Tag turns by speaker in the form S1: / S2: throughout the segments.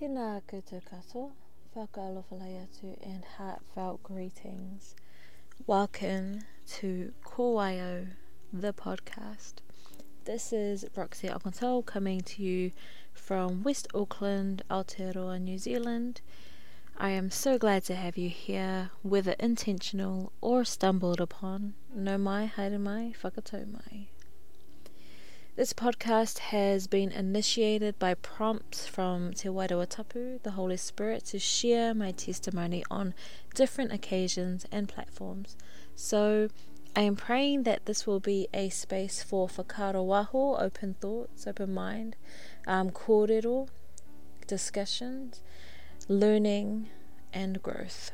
S1: Tēnā koutou katoa, whakaalofa atu and heartfelt greetings. Welcome to Ko wai au, the podcast. This is Roxy Ogotau coming to you from West Auckland, Aotearoa, New Zealand. I am so glad to have you here, whether intentional or stumbled upon. Nau mai, haere mai, whakatau mai. This podcast has been initiated by prompts from Te Wairua Tapu, the Holy Spirit, to share my testimony on different occasions and platforms. So I am praying that this will be a space for whakaaro waho, open thoughts, open mind, um, kōrero, discussions, learning, and growth.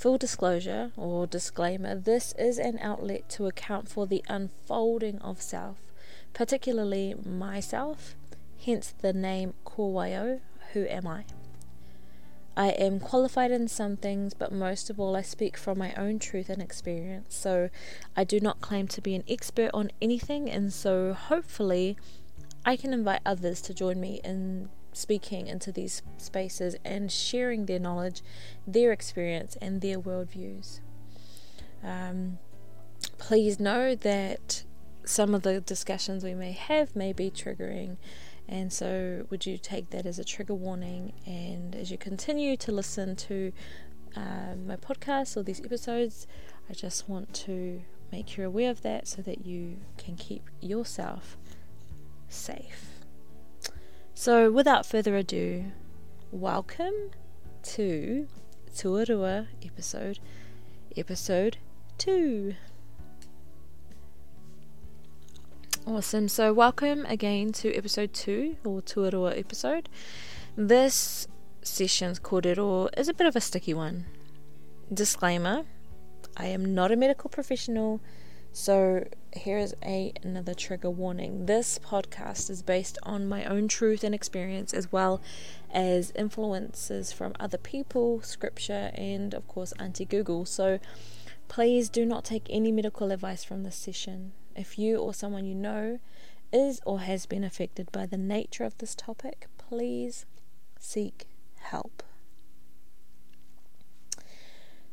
S1: Full disclosure or disclaimer this is an outlet to account for the unfolding of self, particularly myself, hence the name Ko wai au, who am I? I am qualified in some things, but most of all, I speak from my own truth and experience. So I do not claim to be an expert on anything, and so hopefully, I can invite others to join me in speaking into these spaces and sharing their knowledge, their experience, and their worldviews. Um, please know that some of the discussions we may have may be triggering, and so would you take that as a trigger warning? And as you continue to listen to uh, my podcast or these episodes, I just want to make you aware of that so that you can keep yourself safe. So, without further ado, welcome to Tuarua episode, episode 2. Awesome. So, welcome again to episode 2 or Tuarua episode. This session's kōrero is a bit of a sticky one. Disclaimer I am not a medical professional so here is a another trigger warning. This podcast is based on my own truth and experience as well as influences from other people, scripture and of course Auntie Google. So please do not take any medical advice from this session. If you or someone you know is or has been affected by the nature of this topic, please seek help.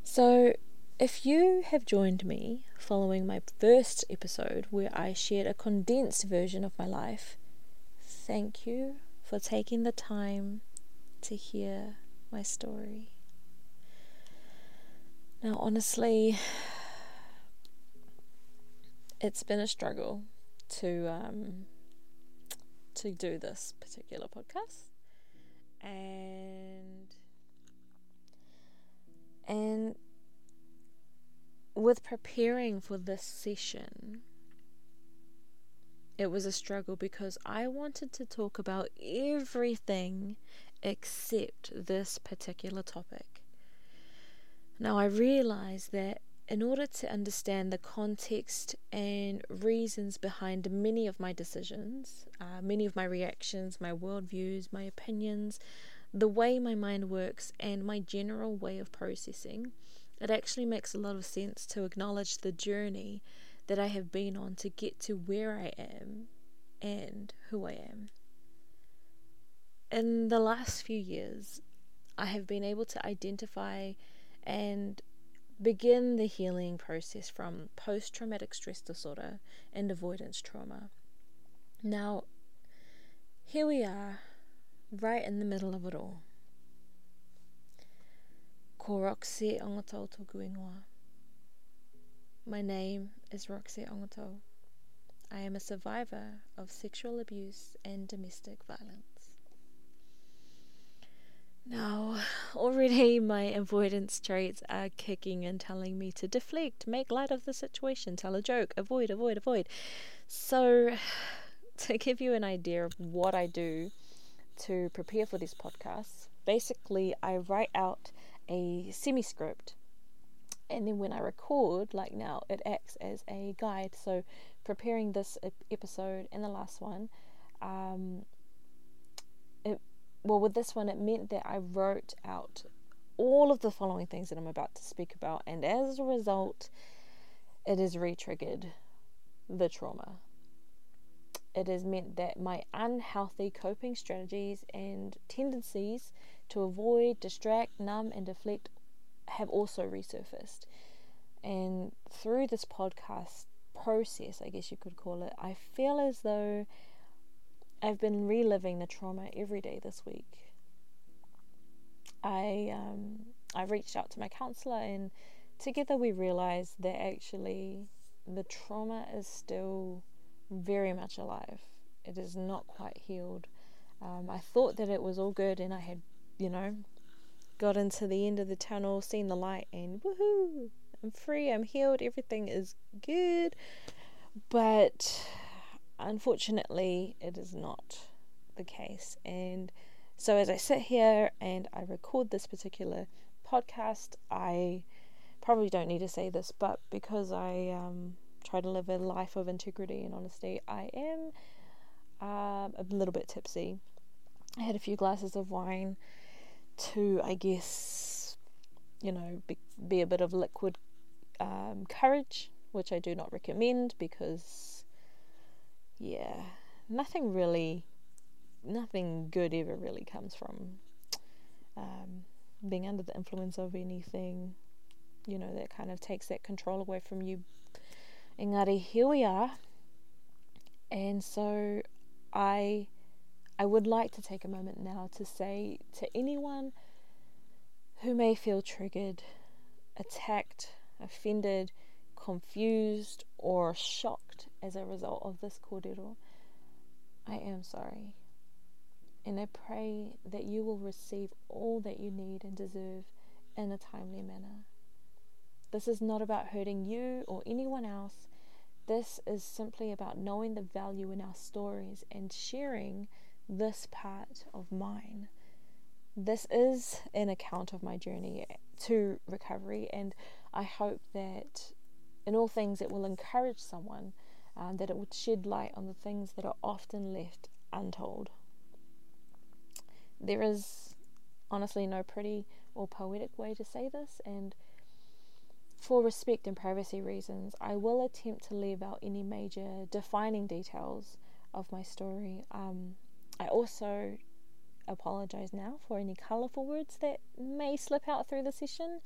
S1: So if you have joined me following my first episode where I shared a condensed version of my life, thank you for taking the time to hear my story. Now, honestly, it's been a struggle to um, to do this particular podcast, and and with preparing for this session, it was a struggle because I wanted to talk about everything except this particular topic. Now, I realized that in order to understand the context and reasons behind many of my decisions, uh, many of my reactions, my worldviews, my opinions, the way my mind works, and my general way of processing, it actually makes a lot of sense to acknowledge the journey that I have been on to get to where I am and who I am. In the last few years, I have been able to identify and begin the healing process from post traumatic stress disorder and avoidance trauma. Now, here we are, right in the middle of it all. Ko Roxy Ogotau tōku ingoa. My name is Roxy Ogotau. I am a survivor of sexual abuse and domestic violence. Now, already my avoidance traits are kicking and telling me to deflect, make light of the situation, tell a joke, avoid, avoid, avoid. So, to give you an idea of what I do to prepare for this podcast, basically I write out a semi script. And then when I record, like now, it acts as a guide. So, preparing this episode and the last one, um, it well, with this one, it meant that I wrote out all of the following things that I'm about to speak about, and as a result, it has re triggered the trauma. it has meant that my unhealthy coping strategies and tendencies to avoid, distract, numb, and deflect have also resurfaced. And through this podcast process, I guess you could call it, I feel as though I've been reliving the trauma every day this week. I um, I reached out to my counselor, and together we realized that actually the trauma is still very much alive. It is not quite healed. Um, I thought that it was all good, and I had, you know, got into the end of the tunnel, seen the light, and woohoo! I'm free. I'm healed. Everything is good. But unfortunately, it is not the case. And so, as I sit here and I record this particular podcast, I probably don't need to say this, but because I um, try to live a life of integrity and honesty, I am um, a little bit tipsy. I had a few glasses of wine to, I guess, you know, be, be a bit of liquid um, courage, which I do not recommend because yeah, nothing really, nothing good ever really comes from um, being under the influence of anything, you know, that kind of takes that control away from you. Engari, here we are. And so I I would like to take a moment now to say to anyone who may feel triggered, attacked, offended, confused or shocked as a result of this kōrero, I am sorry. And I pray that you will receive all that you need and deserve in a timely manner. This is not about hurting you or anyone else. This is simply about knowing the value in our stories and sharing this part of mine. This is an account of my journey to recovery, and I hope that in all things, it will encourage someone, um, that it would shed light on the things that are often left untold. There is honestly no pretty or poetic way to say this, and for respect and privacy reasons, I will attempt to leave out any major defining details of my story. Um, I also apologize now for any colourful words that may slip out through the session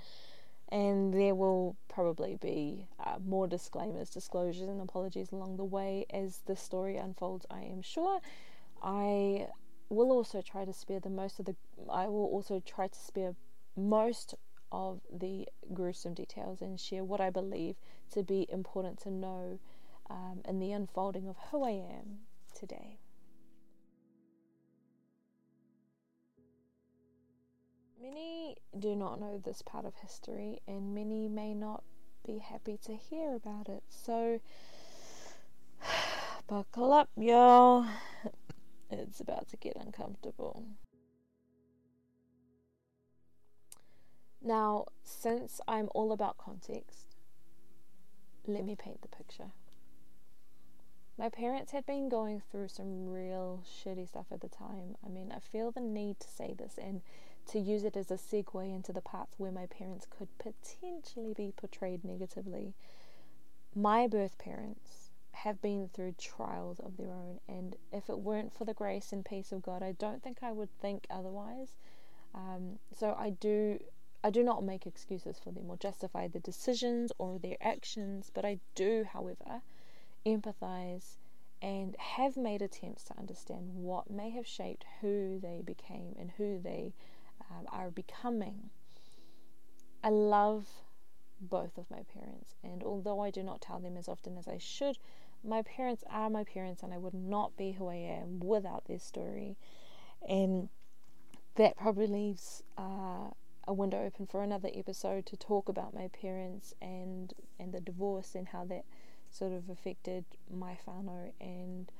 S1: and there will probably be uh, more disclaimers, disclosures, and apologies along the way as the story unfolds. I am sure. I will also try to spare the most of the. I will also try to spare most of the gruesome details and share what I believe to be important to know um, in the unfolding of who I am today. Many do not know this part of history, and many may not be happy to hear about it. So, buckle up, y'all. It's about to get uncomfortable. Now, since I'm all about context, let me paint the picture. My parents had been going through some real shitty stuff at the time. I mean, I feel the need to say this and to use it as a segue into the parts where my parents could potentially be portrayed negatively. My birth parents have been through trials of their own, and if it weren't for the grace and peace of God, I don't think I would think otherwise. Um, so I do I do not make excuses for them or justify their decisions or their actions, but I do, however, empathize, and have made attempts to understand what may have shaped who they became and who they um, are becoming. I love both of my parents, and although I do not tell them as often as I should, my parents are my parents, and I would not be who I am without their story. And that probably leaves uh, a window open for another episode to talk about my parents and and the divorce and how that sort of affected my whānau and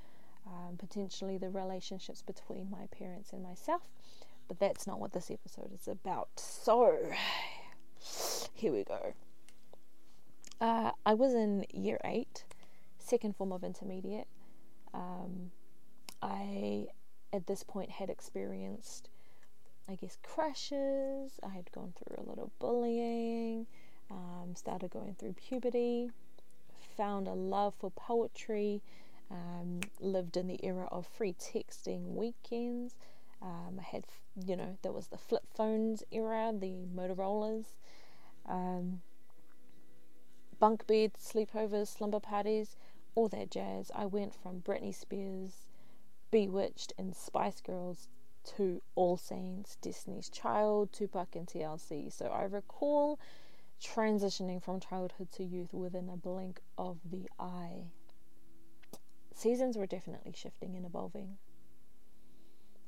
S1: um, potentially the relationships between my parents and myself. But that's not what this episode is about. So, here we go. Uh, I was in year eight, second form of intermediate. Um, I, at this point, had experienced, I guess, crushes. I had gone through a of bullying, um, started going through puberty found a love for poetry, Um, lived in the era of free texting weekends. Um, I had, you know, there was the flip phones era, the Motorola's, um, bunk beds, sleepovers, slumber parties, all that jazz. I went from Britney Spears, Bewitched, and Spice Girls to All Saints, Destiny's Child, Tupac, and TLC. So I recall transitioning from childhood to youth within a blink of the eye. Seasons were definitely shifting and evolving.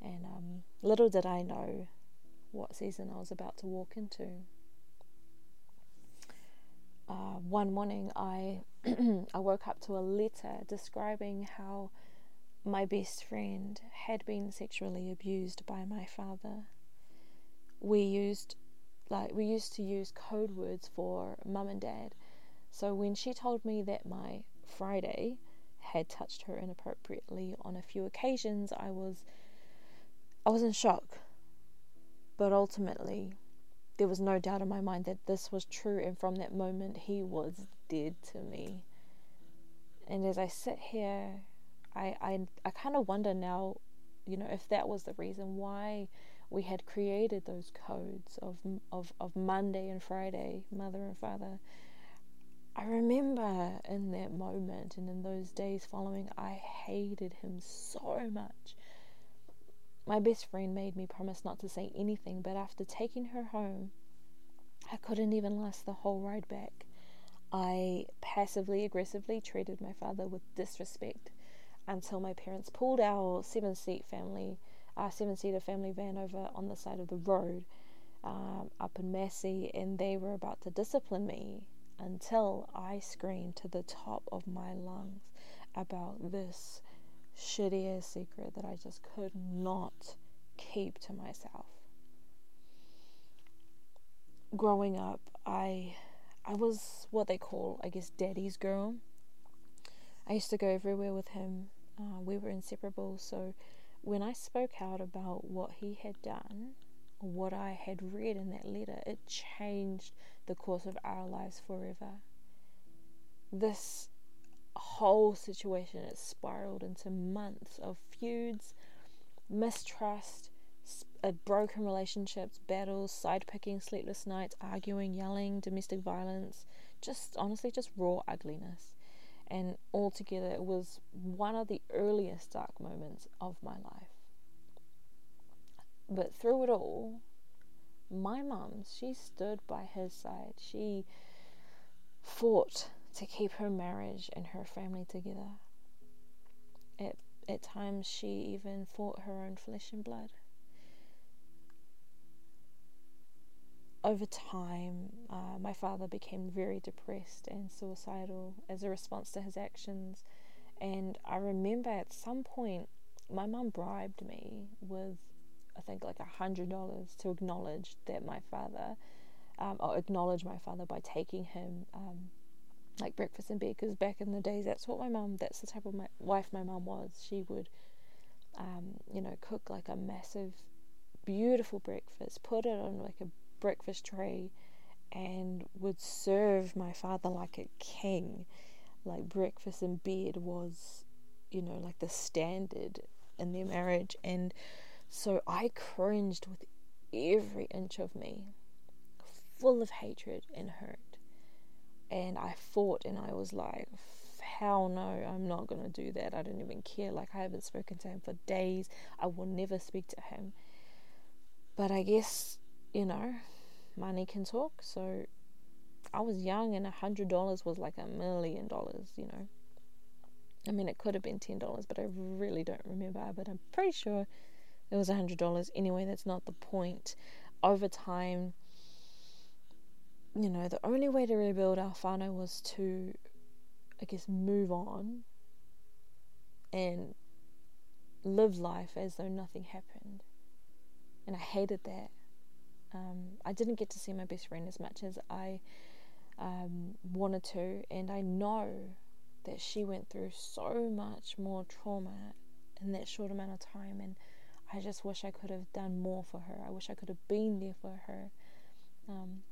S1: And um, little did I know what season I was about to walk into. Uh, one morning, I I woke up to a letter describing how my best friend had been sexually abused by my father. We used like we used to use code words for mum and dad. So when she told me that my Friday had touched her inappropriately on a few occasions, I was I was in shock. But ultimately, there was no doubt in my mind that this was true, and from that moment, he was dead to me. And as I sit here I I, I kind of wonder now, you know, if that was the reason why we had created those codes of of of Monday and Friday, mother and father. I remember in that moment and in those days following, I hated him so much. My best friend made me promise not to say anything, but after taking her home, I couldn't even last the whole ride back. I passively aggressively treated my father with disrespect until my parents pulled our seven seat family, our seven seater family van over on the side of the road um, up in Massey, and they were about to discipline me until I screamed to the top of my lungs about this shitty ass secret that I just could not keep to myself. Growing up, I I was what they call, I guess, daddy's girl. I used to go everywhere with him. Uh, we were inseparable. So when I spoke out about what he had done, what I had read in that letter, it changed the course of our lives forever. This whole situation it spiraled into months of feuds, mistrust, uh, broken relationships, battles, side picking, sleepless nights, arguing, yelling, domestic violence, just honestly, just raw ugliness and altogether it was one of the earliest dark moments of my life. But through it all, my mum, she stood by his side. She fought to keep her marriage and her family together. At, at times, she even fought her own flesh and blood. over time, uh, my father became very depressed and suicidal as a response to his actions. And I remember at some point, my mum bribed me with, I think, like a hundred dollars to acknowledge that my father, um, or acknowledge my father by taking him, um, like breakfast in bed. Because back in the days, that's what my mum, that's the type of my, wife my mum was. She would, um, you know, cook like a massive, beautiful breakfast, put it on like a breakfast tray and would serve my father like a king. Like breakfast in bed was, you know, like the standard in their marriage. And so I cringed with every inch of me, full of hatred and hurt. And I fought and I was like, hell no, I'm not to do that. I don't even care. Like, I haven't spoken to him for days. I will never speak to him. But I guess you know, money can talk. So I was young and a hundred dollars was like a million dollars, you know. I mean, it could have been ten dollars, but I really don't remember. But I'm pretty sure it was a hundred dollars. Anyway, that's not the point. Over time, you know, the only way to rebuild our whānau was to, I guess, move on and live life as though nothing happened. And I hated that. Um, I didn't get to see my best friend as much as I um, wanted to, and I know that she went through so much more trauma in that short amount of time, and I just wish I could have done more for her. I wish I could have been there for her. Um,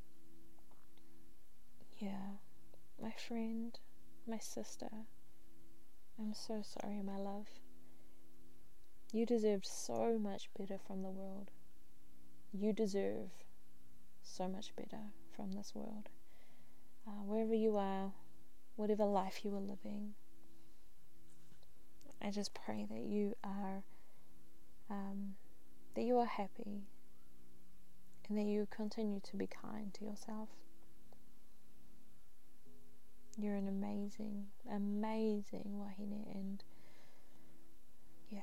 S1: yeah, my friend, my sister, I'm so sorry, my love. You deserved so much better from the world. You deserve so much better from this world. Uh, wherever you are, whatever life you are living, I just pray that you are um, that you are happy and that you continue to be kind to yourself. You're an amazing, amazing wahine, and yeah,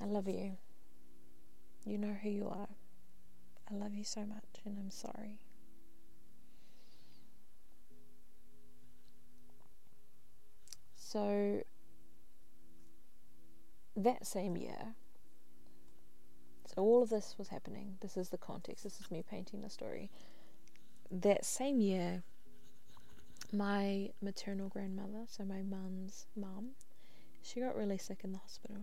S1: I love you. You know who you are. I love you so much, and I'm sorry. So, that same year, so all of this was happening. This is the context. This is me painting the story. That same year, my maternal grandmother, so my mum's mum, she got really sick in the hospital.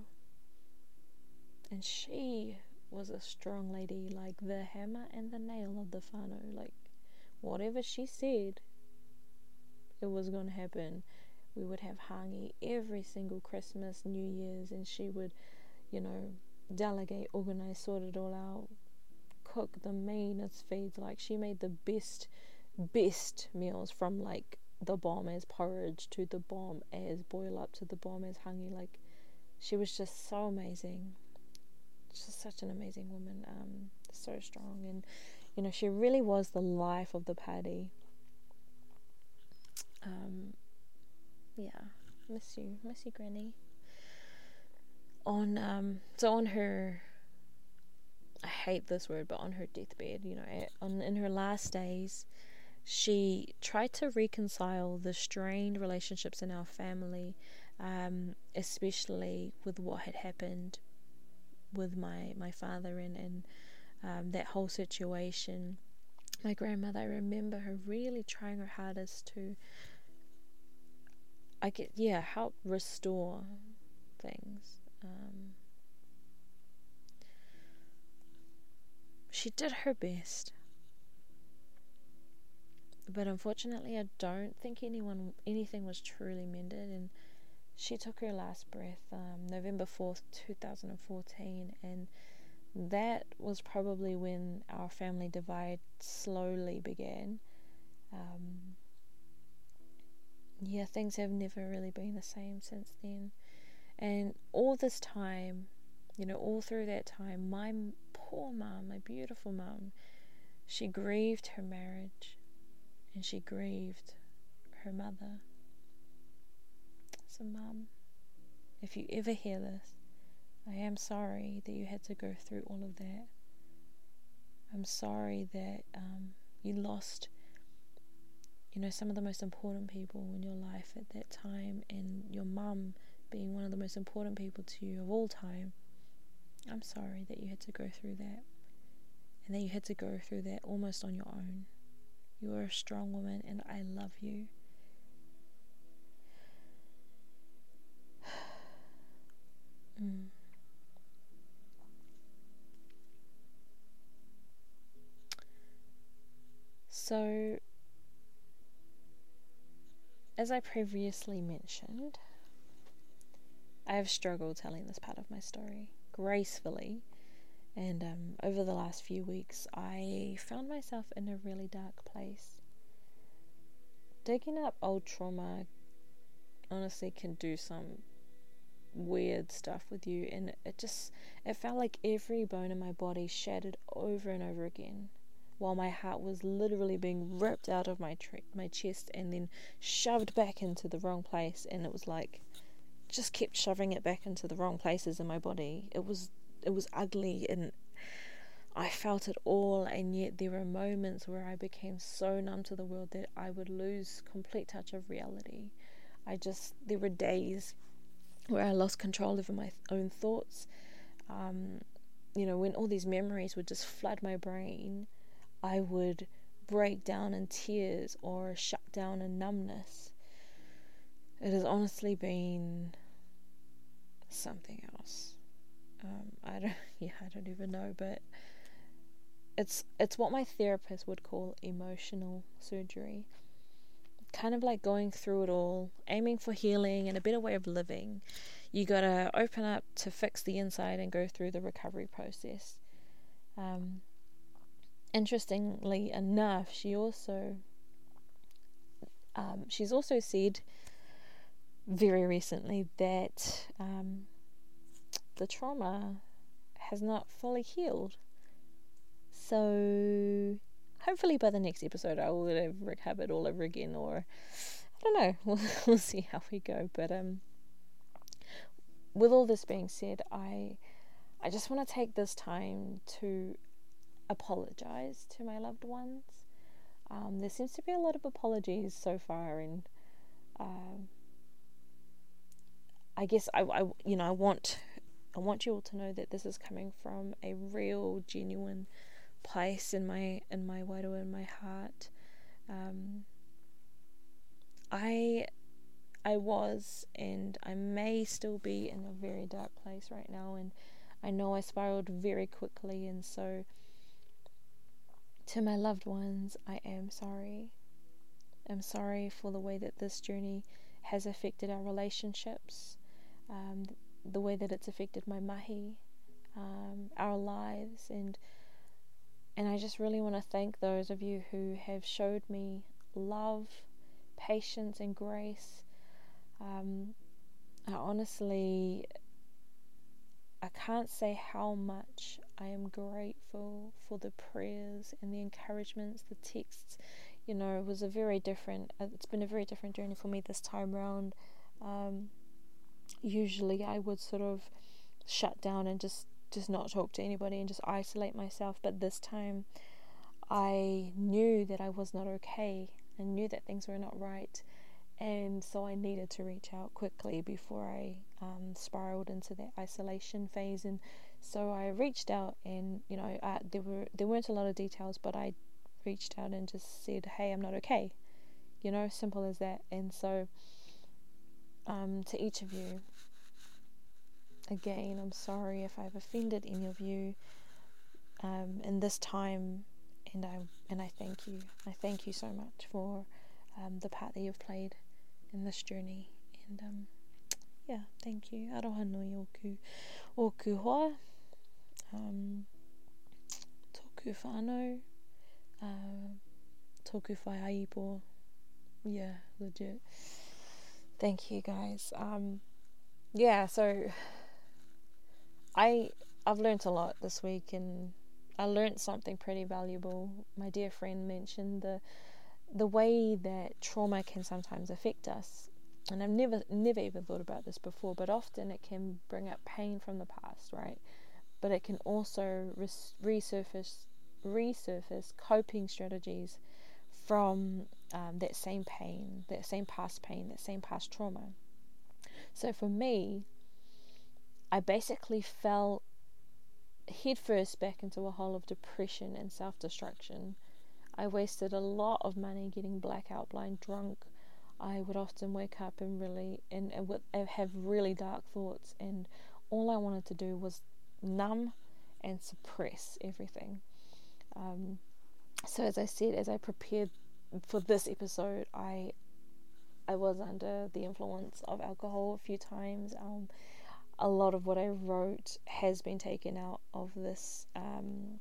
S1: And she was a strong lady, like the hammer and the nail of the whānau. Like, whatever she said, it was going to happen. We would have hangi every single Christmas, New Year's, and she would, you know, delegate, organize, sort it all out, cook the meanest feeds. Like, she made the best best meals from like the bomb as porridge to the bomb as boil up to the bomb as hangi. Like she was just so amazing. Just such an amazing woman. Um, so strong and you know she really was the life of the party. Um, yeah, miss you, miss you, Granny. On um, so on her I hate this word, but on her deathbed, you know, on in her last days, she tried to reconcile the strained relationships in our family, um, especially with what had happened with my, my father and, and um, that whole situation. My grandmother, I remember her really trying her hardest to, I get, yeah, help restore things. Um, she did her best but unfortunately, I don't think anyone anything was truly mended. And she took her last breath um, November fourth, two thousand and fourteen, and that was probably when our family divide slowly began. Um, yeah, things have never really been the same since then. And all this time, you know, all through that time, my poor mum, my beautiful mum, she grieved her marriage and she grieved her mother. So, Mum, if you ever hear this, I am sorry that you had to go through all of that. I'm sorry that um, you lost, you know, some of the most important people in your life at that time, and your mum being one of the most important people to you of all time. I'm sorry that you had to go through that, and that you had to go through that almost on your own. You are a strong woman, and I love you. mm. So, as I previously mentioned, I have struggled telling this part of my story gracefully and um, over the last few weeks, I found myself in a really dark place. Digging up old trauma honestly can do some weird stuff with you, and it just it felt like every bone in my body shattered over and over again, while my heart was literally being ripped out of my tre- my chest and then shoved back into the wrong place, and it was like just kept shoving it back into the wrong places in my body. It was it was ugly and I felt it all, and yet there were moments where I became so numb to the world that I would lose complete touch of reality. I just, there were days where I lost control over my own thoughts. Um, you know, when all these memories would just flood my brain, I would break down in tears or shut down in numbness. It has honestly been something else. Um, I don't, yeah, I don't even know, but it's it's what my therapist would call emotional surgery. kind of like going through it all, aiming for healing and a better way of living, you got to open up to fix the inside and go through the recovery process. Um, interestingly enough, she also um, she's also said very recently that um, the trauma has not fully healed. So hopefully by the next episode I will have recovered all over again, or I don't know. We'll, we'll see how we go. But um, with all this being said, I I just want to take this time to apologize to my loved ones. Um, there seems to be a lot of apologies so far, and um, I guess I, I, you know, I want, I want you all to know that this is coming from a real, genuine place in my, in my wairua, in my heart. Um, I, I was, and I may still be in a very dark place right now, and I know I spiraled very quickly, and so to my loved ones, I am sorry. I'm sorry for the way that this journey has affected our relationships, um, the way that it's affected my mahi, um, our lives, and and I just really want to thank those of you who have showed me love, patience, and grace. Um, I honestly I can't say how much I am grateful for the prayers and the encouragements, the texts. You know, it was a very different, uh, it's been a very different journey for me this time around. Um, usually I would sort of shut down and just, just not talk to anybody and just isolate myself, but this time I knew that I was not okay. and knew that things were not right and so I needed to reach out quickly before I um, spiraled into that isolation phase. And so I reached out, and you know, there were there weren't a lot of details, but I reached out and just said, "Hey, I'm not okay," you know, simple as that. And so, um, to each of you, again, I'm sorry if I've offended any of you um, in this time, and I and I thank you. I thank you so much for um, the part that you've played in this journey. And um, yeah, thank you. Aroha nui oku, oku hoa. Um, tōku whānau. Uh, tōku whai aipo. Yeah, legit. Thank you guys. Um, yeah, so I I've learnt a lot this week and I learnt something pretty valuable. My dear friend mentioned the the way that trauma can sometimes affect us. And I've never never even thought about this before, but often it can bring up pain from the past, right? But it can also res- resurface resurface coping strategies from um, that same pain, that same past pain, that same past trauma. So for me, I basically fell headfirst back into a hole of depression and self destruction I wasted a lot of money getting blackout blind drunk. I would often wake up and really and, and would have really dark thoughts, and all I wanted to do was numb and suppress everything. Um, so as I said, as I prepared for this episode, I I was under the influence of alcohol a few times. Um, a lot of what I wrote has been taken out of this um,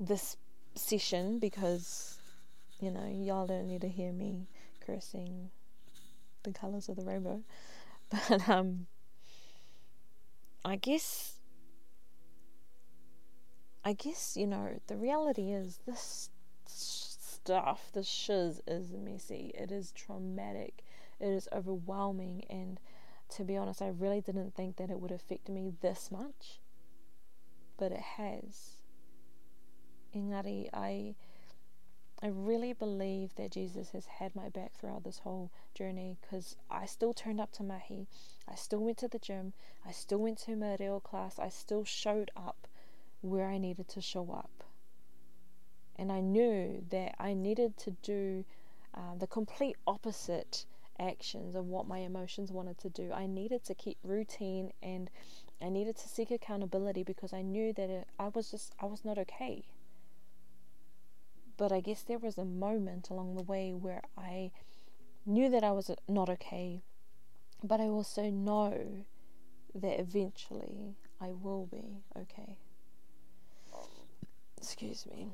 S1: this session because you know y'all don't need to hear me cursing the colors of the rainbow but um i guess i guess you know the reality is this stuff this shiz is messy it is traumatic it is overwhelming and to be honest i really didn't think that it would affect me this much but it has Engari, I I really believe that Jesus has had my back throughout this whole journey because I still turned up to Mahi. I still went to the gym. I still went to my reo class. I still showed up where I needed to show up. And I knew that I needed to do uh, the complete opposite actions of what my emotions wanted to do. I needed to keep routine and I needed to seek accountability because I knew that it, I was just, I was not okay but I guess there was a moment along the way where I knew that I was not okay, but I also know that eventually I will be okay. Excuse me.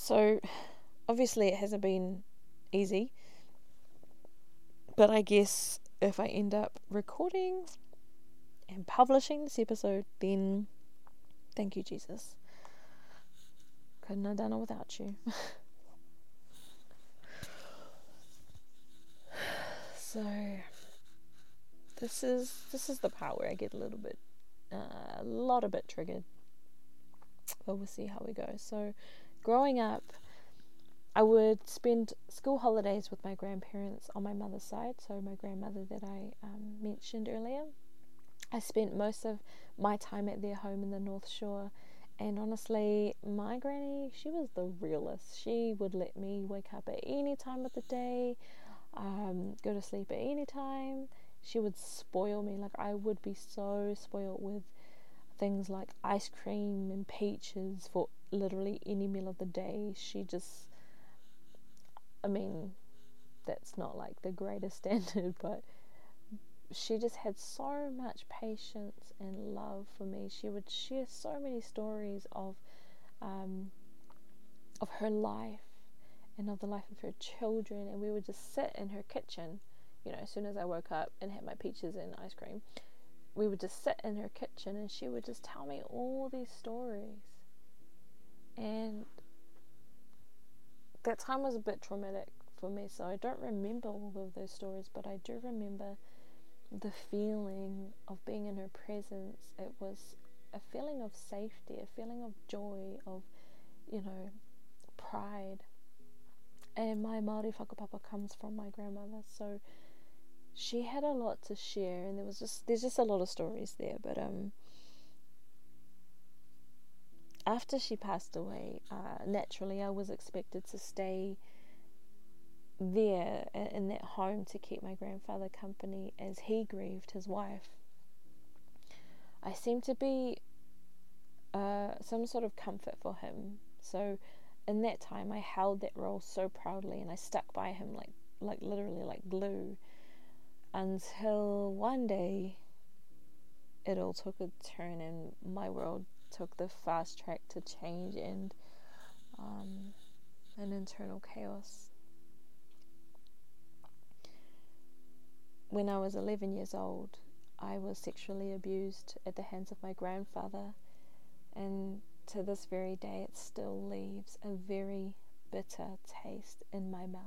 S1: So, obviously, it hasn't been easy, but I guess if I end up recording and publishing this episode, then thank you, Jesus. Couldn't have done it without you. so this is this is the part where I get a little bit uh, a lot a bit triggered. But we'll see how we go. So growing up I would spend school holidays with my grandparents on my mother's side, so my grandmother that I um, mentioned earlier. I spent most of my time at their home in the North Shore, and honestly, my granny, she was the realest. She would let me wake up at any time of the day, um, go to sleep at any time. She would spoil me. Like, I would be so spoiled with things like ice cream and peaches for literally any meal of the day. She just, I mean, that's not like the greatest standard, but she just had so much patience and love for me. She would share so many stories of um, of her life and of the life of her children, and we would just sit in her kitchen. You know, as soon as I woke up and had my peaches and ice cream, we would just sit in her kitchen, and she would just tell me all these stories. And that time was a bit traumatic for me, so I don't remember all of those stories, but I do remember the feeling of being in her presence. It was a feeling of safety, a feeling of joy, of, you know, pride. And my Māori whakapapa comes from my grandmother, so she had a lot to share, and there was just there's just a lot of stories there. But um, after she passed away, uh, naturally I was expected to stay there in that home to keep my grandfather company as he grieved his wife. I seemed to be uh, some sort of comfort for him. So in that time, I held that role so proudly, and I stuck by him like like literally like glue until one day it all took a turn and my world took the fast track to change and um, an internal chaos. When I was 11 years old, I was sexually abused at the hands of my grandfather, and to this very day, it still leaves a very bitter taste in my mouth.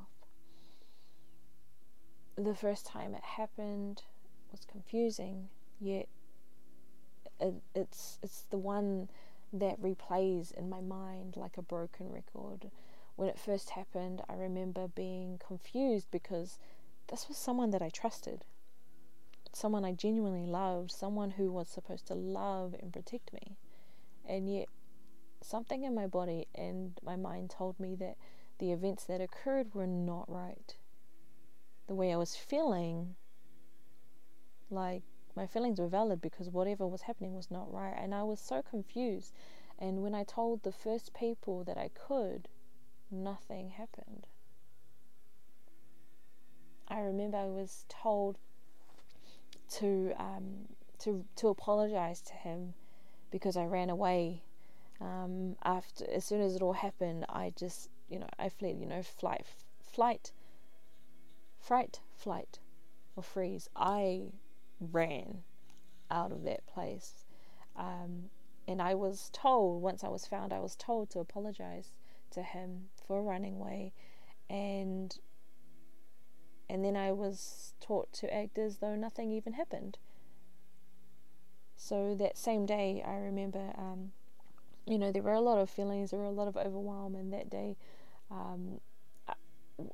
S1: The first time it happened was confusing, yet it, it's it's the one that replays in my mind like a broken record. When it first happened, I remember being confused because this was someone that I trusted, someone I genuinely loved, someone who was supposed to love and protect me. And yet, something in my body and my mind told me that the events that occurred were not right. The way I was feeling, like my feelings were valid because whatever was happening was not right. And I was so confused. And when I told the first people that I could, nothing happened. I remember I was told to um, to to apologize to him because I ran away. Um, after as soon as it all happened, I just you know I fled. You know, flight, flight, fright, flight, or freeze. I ran out of that place, um, and I was told once I was found, I was told to apologize to him for running away, and and then I was taught to act as though nothing even happened. So that same day, I remember, um, you know, there were a lot of feelings, there were a lot of overwhelm, and that day, um,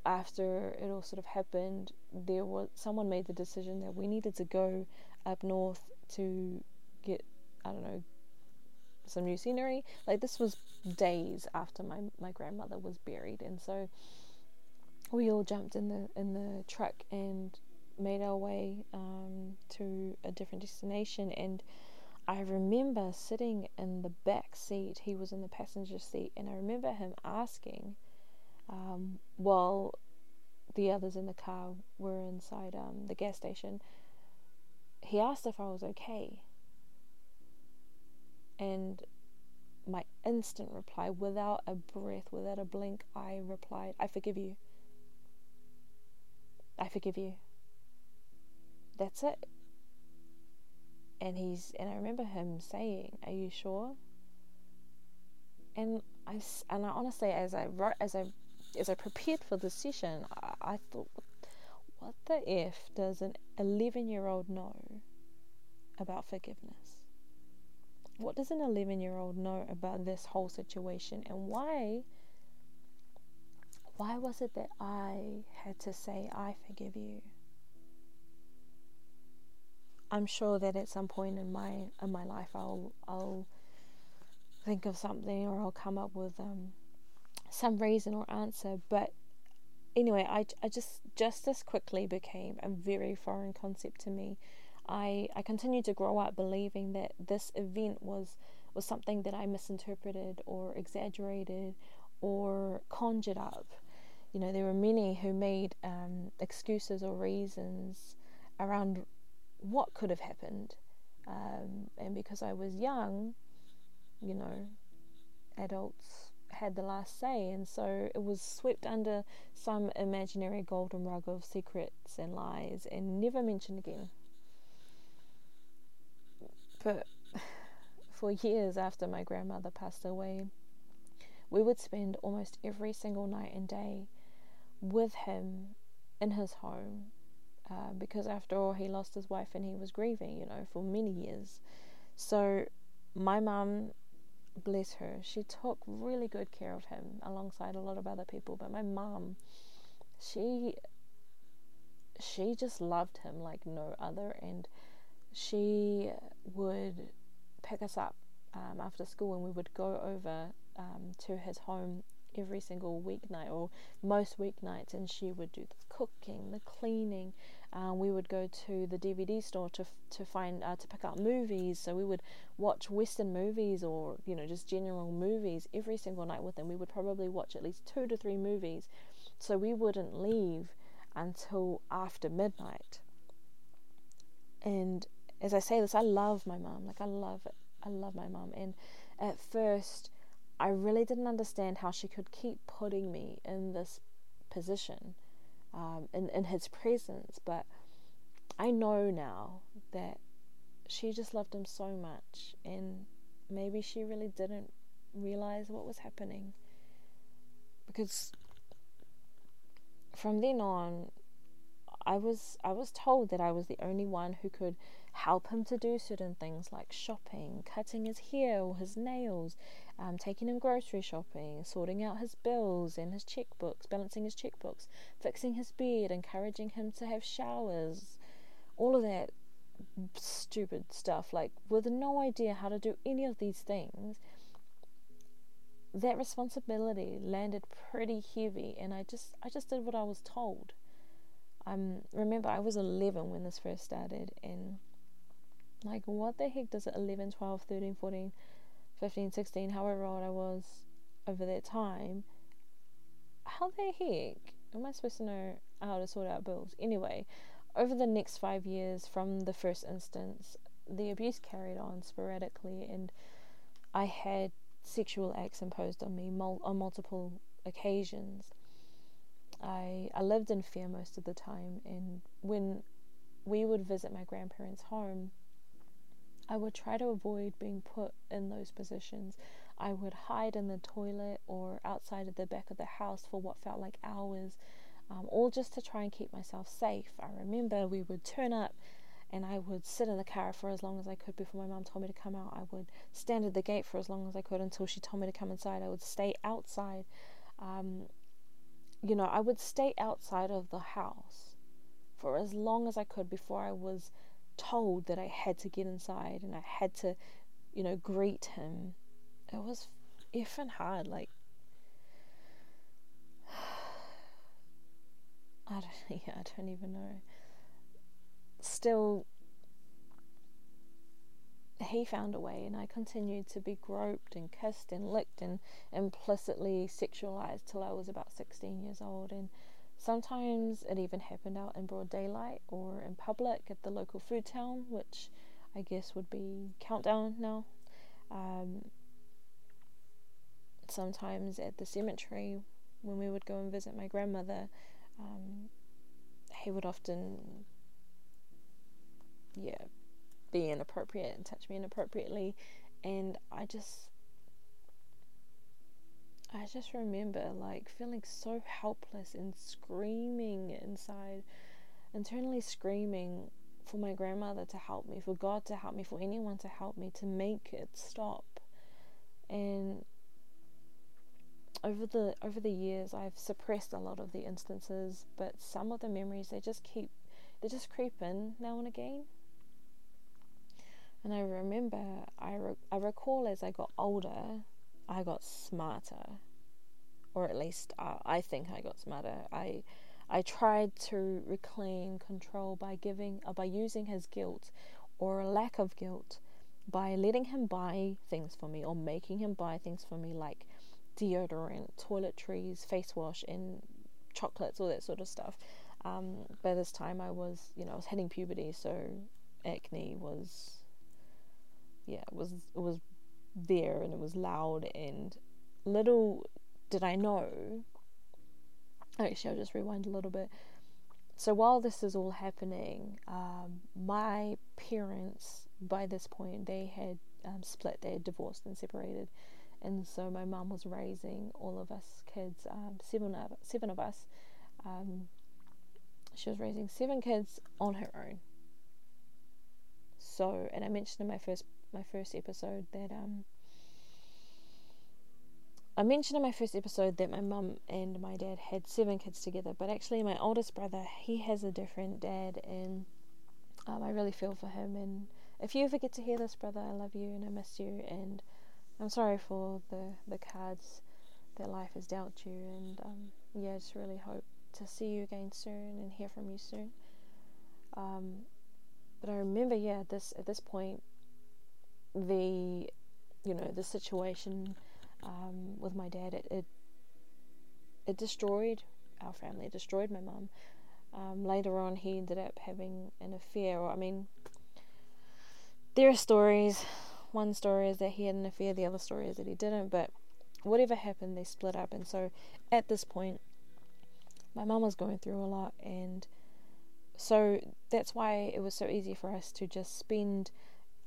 S1: after it all sort of happened, there was someone made the decision that we needed to go up north to get, I don't know, some new scenery. Like this was days after my my grandmother was buried, and so we all jumped in the in the truck and made our way um, to a different destination and I remember sitting in the back seat, he was in the passenger seat, and I remember him asking, um, while the others in the car were inside um, the gas station, he asked if I was okay. And my instant reply, without a breath, without a blink, I replied, I forgive you. I forgive you. That's it. And he's and I remember him saying, "Are you sure?" And I and I honestly, as I wrote, as I as I prepared for this session, I, I thought, what the f does an eleven-year-old know about forgiveness? What does an eleven-year-old know about this whole situation, and why? Why was it that I had to say, I forgive you? I'm sure that at some point in my in my life I'll I'll think of something or I'll come up with um, some reason or answer. But anyway, I, I just justice quickly became a very foreign concept to me. I I continued to grow up believing that this event was was something that I misinterpreted or exaggerated or conjured up. You know, there were many who made um, excuses or reasons around what could have happened. Um, and because I was young, you know, adults had the last say, and so it was swept under some imaginary golden rug of secrets and lies and never mentioned again. But for years after my grandmother passed away, we would spend almost every single night and day with him in his home uh, because after all, he lost his wife and he was grieving, you know, for many years. So, my mum, bless her, she took really good care of him alongside a lot of other people. But my mum, she she just loved him like no other, and she would pick us up um, after school and we would go over um, to his home every single weeknight or most weeknights, and she would do the cooking, the cleaning. Um, we would go to the DVD store to to find uh, to pick up movies. So we would watch Western movies or you know just general movies every single night with them. We would probably watch at least two to three movies, so we wouldn't leave until after midnight. And as I say this, I love my mom. Like I love it. I love my mom. And at first I really didn't understand how she could keep putting me in this position, um, in, in his presence. But I know now that she just loved him so much, and maybe she really didn't realize what was happening. Because from then on, I was I was told that I was the only one who could help him to do certain things like shopping, cutting his hair or his nails, um, taking him grocery shopping, sorting out his bills and his checkbooks, balancing his checkbooks, fixing his bed, encouraging him to have showers, all of that stupid stuff. Like with no idea how to do any of these things, that responsibility landed pretty heavy, and I just I just did what I was told. Um, remember, I was 11 when this first started, and like, what the heck does it 11, 12, 13, 14, 15, 16, however old I was over that time, how the heck am I supposed to know how to sort out bills? Anyway, over the next five years from the first instance, the abuse carried on sporadically, and I had sexual acts imposed on me mul- on multiple occasions. I I lived in fear most of the time, and when we would visit my grandparents' home, I would try to avoid being put in those positions. I would hide in the toilet or outside of the back of the house for what felt like hours, um, all just to try and keep myself safe. I remember we would turn up and I would sit in the car for as long as I could before my mom told me to come out. I would stand at the gate for as long as I could until she told me to come inside. I would stay outside. Um, you know, I would stay outside of the house for as long as I could before I was told that I had to get inside and I had to, you know, greet him. It was effing hard. Like, I don't, yeah, I don't even know. Still, he found a way, and I continued to be groped and kissed and licked and implicitly sexualized till I was about 16 years old. And sometimes it even happened out in broad daylight or in public at the local Foodtown, which I guess would be Countdown now. Um, sometimes at the cemetery when we would go and visit my grandmother, um, he would often, yeah, be inappropriate and touch me inappropriately, and I just. I just remember like feeling so helpless and screaming inside, internally screaming for my grandmother to help me, for God to help me, for anyone to help me to make it stop. And over the over the years I've suppressed a lot of the instances, but some of the memories they just keep they just creep in now and again. And I remember I re- I recall as I got older, I got smarter, or at least uh, I think I got smarter. I I tried to reclaim control by giving uh, by using his guilt or a lack of guilt by letting him buy things for me or making him buy things for me like deodorant, toiletries, face wash, and chocolates, all that sort of stuff. Um, by this time, I was, you know, I was hitting puberty, so acne was, yeah, it was it was there and it was loud and little did I know. Actually, I'll just rewind a little bit. So while this is all happening, um, my parents, by this point, they had um, split, they had divorced and separated and so my mum was raising all of us kids, um, seven of seven of us. Um, she was raising seven kids on her own. So, and I mentioned in my first my first episode that um, I mentioned in my first episode that my mum and my dad had seven kids together, but actually my oldest brother he has a different dad, and um, I really feel for him. And if you ever get to hear this, brother, I love you and I miss you, and I'm sorry for the the cards that life has dealt you, and um, yeah, I just really hope to see you again soon and hear from you soon. Um, but I remember, yeah, this at this point, the you know the situation um, with my dad, it, it it destroyed our family, it destroyed my mum. Um, later on, he ended up having an affair. Or, I mean, there are stories one story is that he had an affair, the other story is that he didn't, but whatever happened, they split up. And so at this point, my mum was going through a lot, and so that's why it was so easy for us to just spend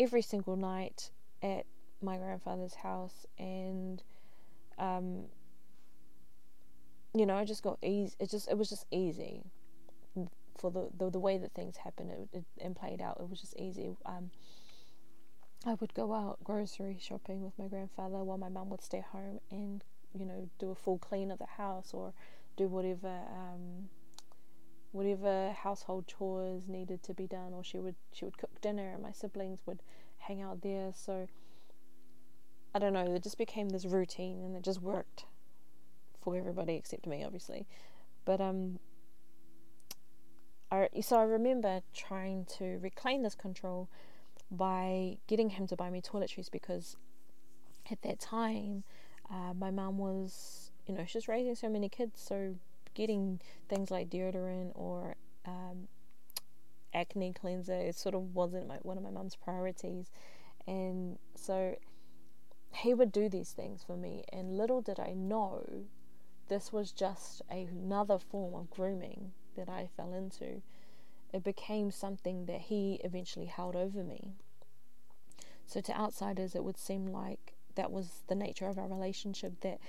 S1: every single night at my grandfather's house and um you know, it just got easy. It just it was just easy for the the, the way that things happened it, it, and played out. It was just easy. Um, I would go out grocery shopping with my grandfather while my mum would stay home and you know do a full clean of the house or do whatever um, whatever household chores needed to be done or she would she would cook dinner and my siblings would hang out there. So I don't know it just became this routine and it just worked for everybody except me obviously. But um I so I remember trying to reclaim this control by getting him to buy me toiletries because at that time uh, my mum was you know she's raising so many kids so getting things like deodorant or um, acne cleanser it sort of wasn't my, one of my mum's priorities and so he would do these things for me and little did i know this was just another form of grooming that i fell into it became something that he eventually held over me. So to outsiders, it would seem like that was the nature of our relationship, that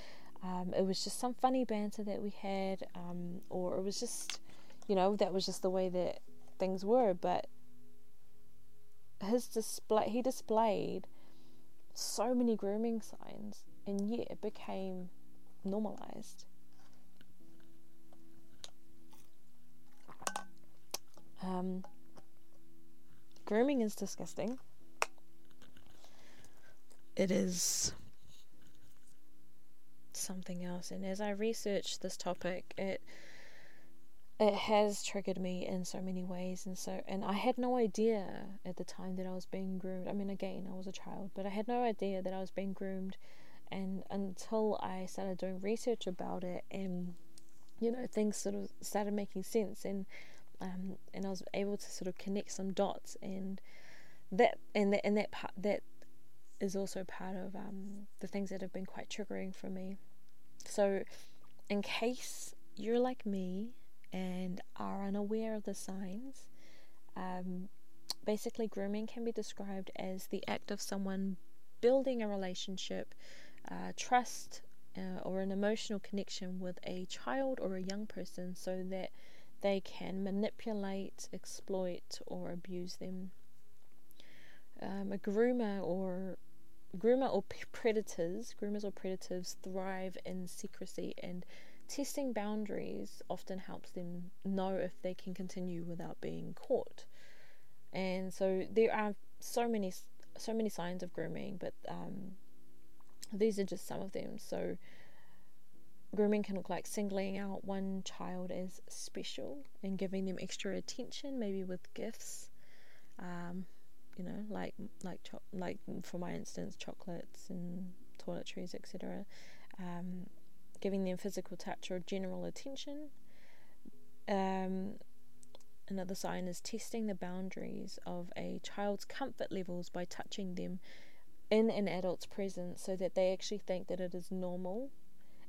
S1: um, it was just some funny banter that we had, um, or it was just, you know, that was just the way that things were. But his display, he displayed so many grooming signs, and yet it became normalized. Um, grooming is disgusting. It is something else, and as I researched this topic, it it has triggered me in so many ways and so and I had no idea at the time that I was being groomed. I mean again, I was a child, but I had no idea that I was being groomed and until I started doing research about it and you know things sort of started making sense and um, and I was able to sort of connect some dots and that and that and that part that is also part of um, the things that have been quite triggering for me. So in case you're like me and are unaware of the signs, um, basically, grooming can be described as the act of someone building a relationship, uh, trust, uh, or an emotional connection with a child or a young person so that they can manipulate, exploit, or abuse them. Um, a groomer or groomer or predators, groomers or predators thrive in secrecy and testing boundaries often helps them know if they can continue without being caught. And so there are so many so many signs of grooming, but um, these are just some of them. So grooming can look like singling out one child as special and giving them extra attention, maybe with gifts. Um, you know, like like like for my instance, chocolates and toiletries, etc. Um, giving them physical touch or general attention. Um, another sign is testing the boundaries of a child's comfort levels by touching them in an adult's presence so that they actually think that it is normal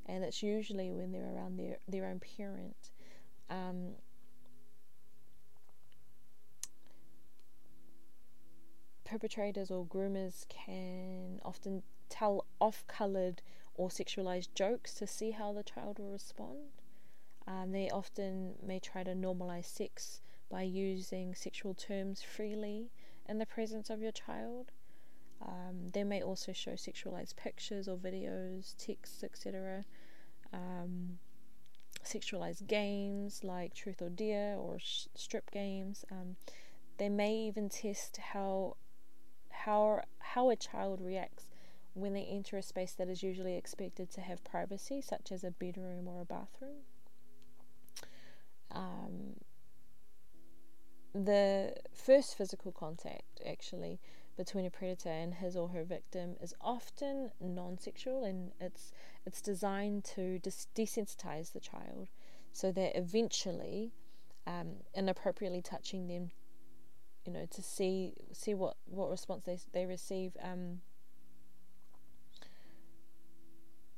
S1: and it's usually when they're around their, their own parent. Um, perpetrators or groomers can often tell off coloured or sexualized jokes to see how the child will respond. Um, they often may try to normalize sex by using sexual terms freely in the presence of your child. Um, they may also show sexualized pictures or videos, texts, etc. Um, sexualized games like Truth or Dare or sh- strip games. Um, they may even test how how how a child reacts when they enter a space that is usually expected to have privacy, such as a bedroom or a bathroom. Um, the first physical contact, actually, between a predator and his or her victim is often non-sexual, and it's it's designed to des- desensitize the child, so that eventually, um, inappropriately touching them, you know, to see see what what response they they receive. Um,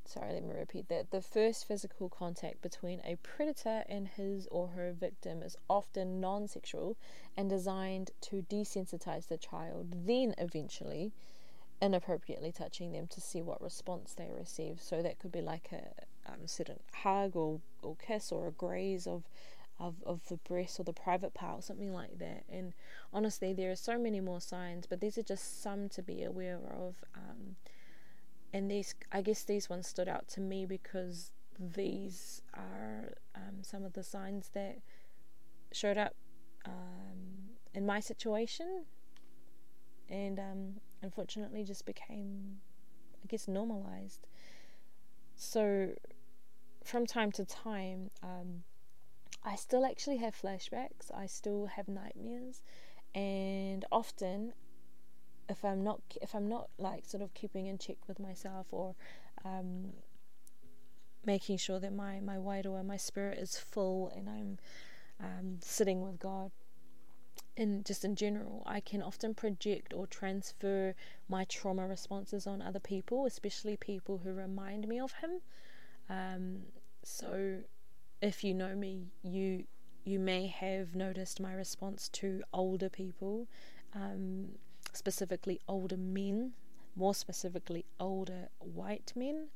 S1: sorry, let me repeat that. The first physical contact between a predator and his or her victim is often non sexual and designed to desensitize the child, then eventually inappropriately touching them to see what response they receive. So that could be like a um, certain hug or, or kiss or a graze of, of, of the breast or the private part or something like that. And honestly, there are so many more signs, but these are just some to be aware of. Um, and these I guess these ones stood out to me because these are um, some of the signs that showed up um, in my situation and um, unfortunately just became I guess normalized so from time to time um, I still actually have flashbacks. I still have nightmares. And often if I'm not if I'm not like sort of keeping in check with myself or um, making sure that my my or my spirit is full and I'm um, sitting with God and just in general I can often project or transfer my trauma responses on other people especially people who remind me of him. Um, so if you know me you you may have noticed my response to older people um, specifically older men, more specifically older white men.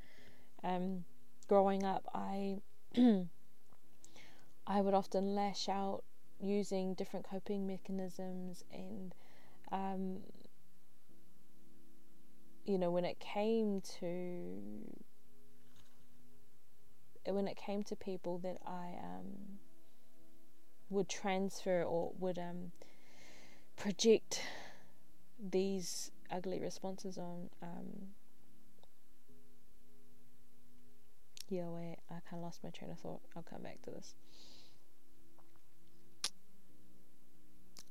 S1: Um, growing up, I I would often lash out using different coping mechanisms, and um, you know when it came to when it came to people that I um, would transfer or would um, project these ugly responses on um, yeah wait I kind of lost my train of thought I'll come back to this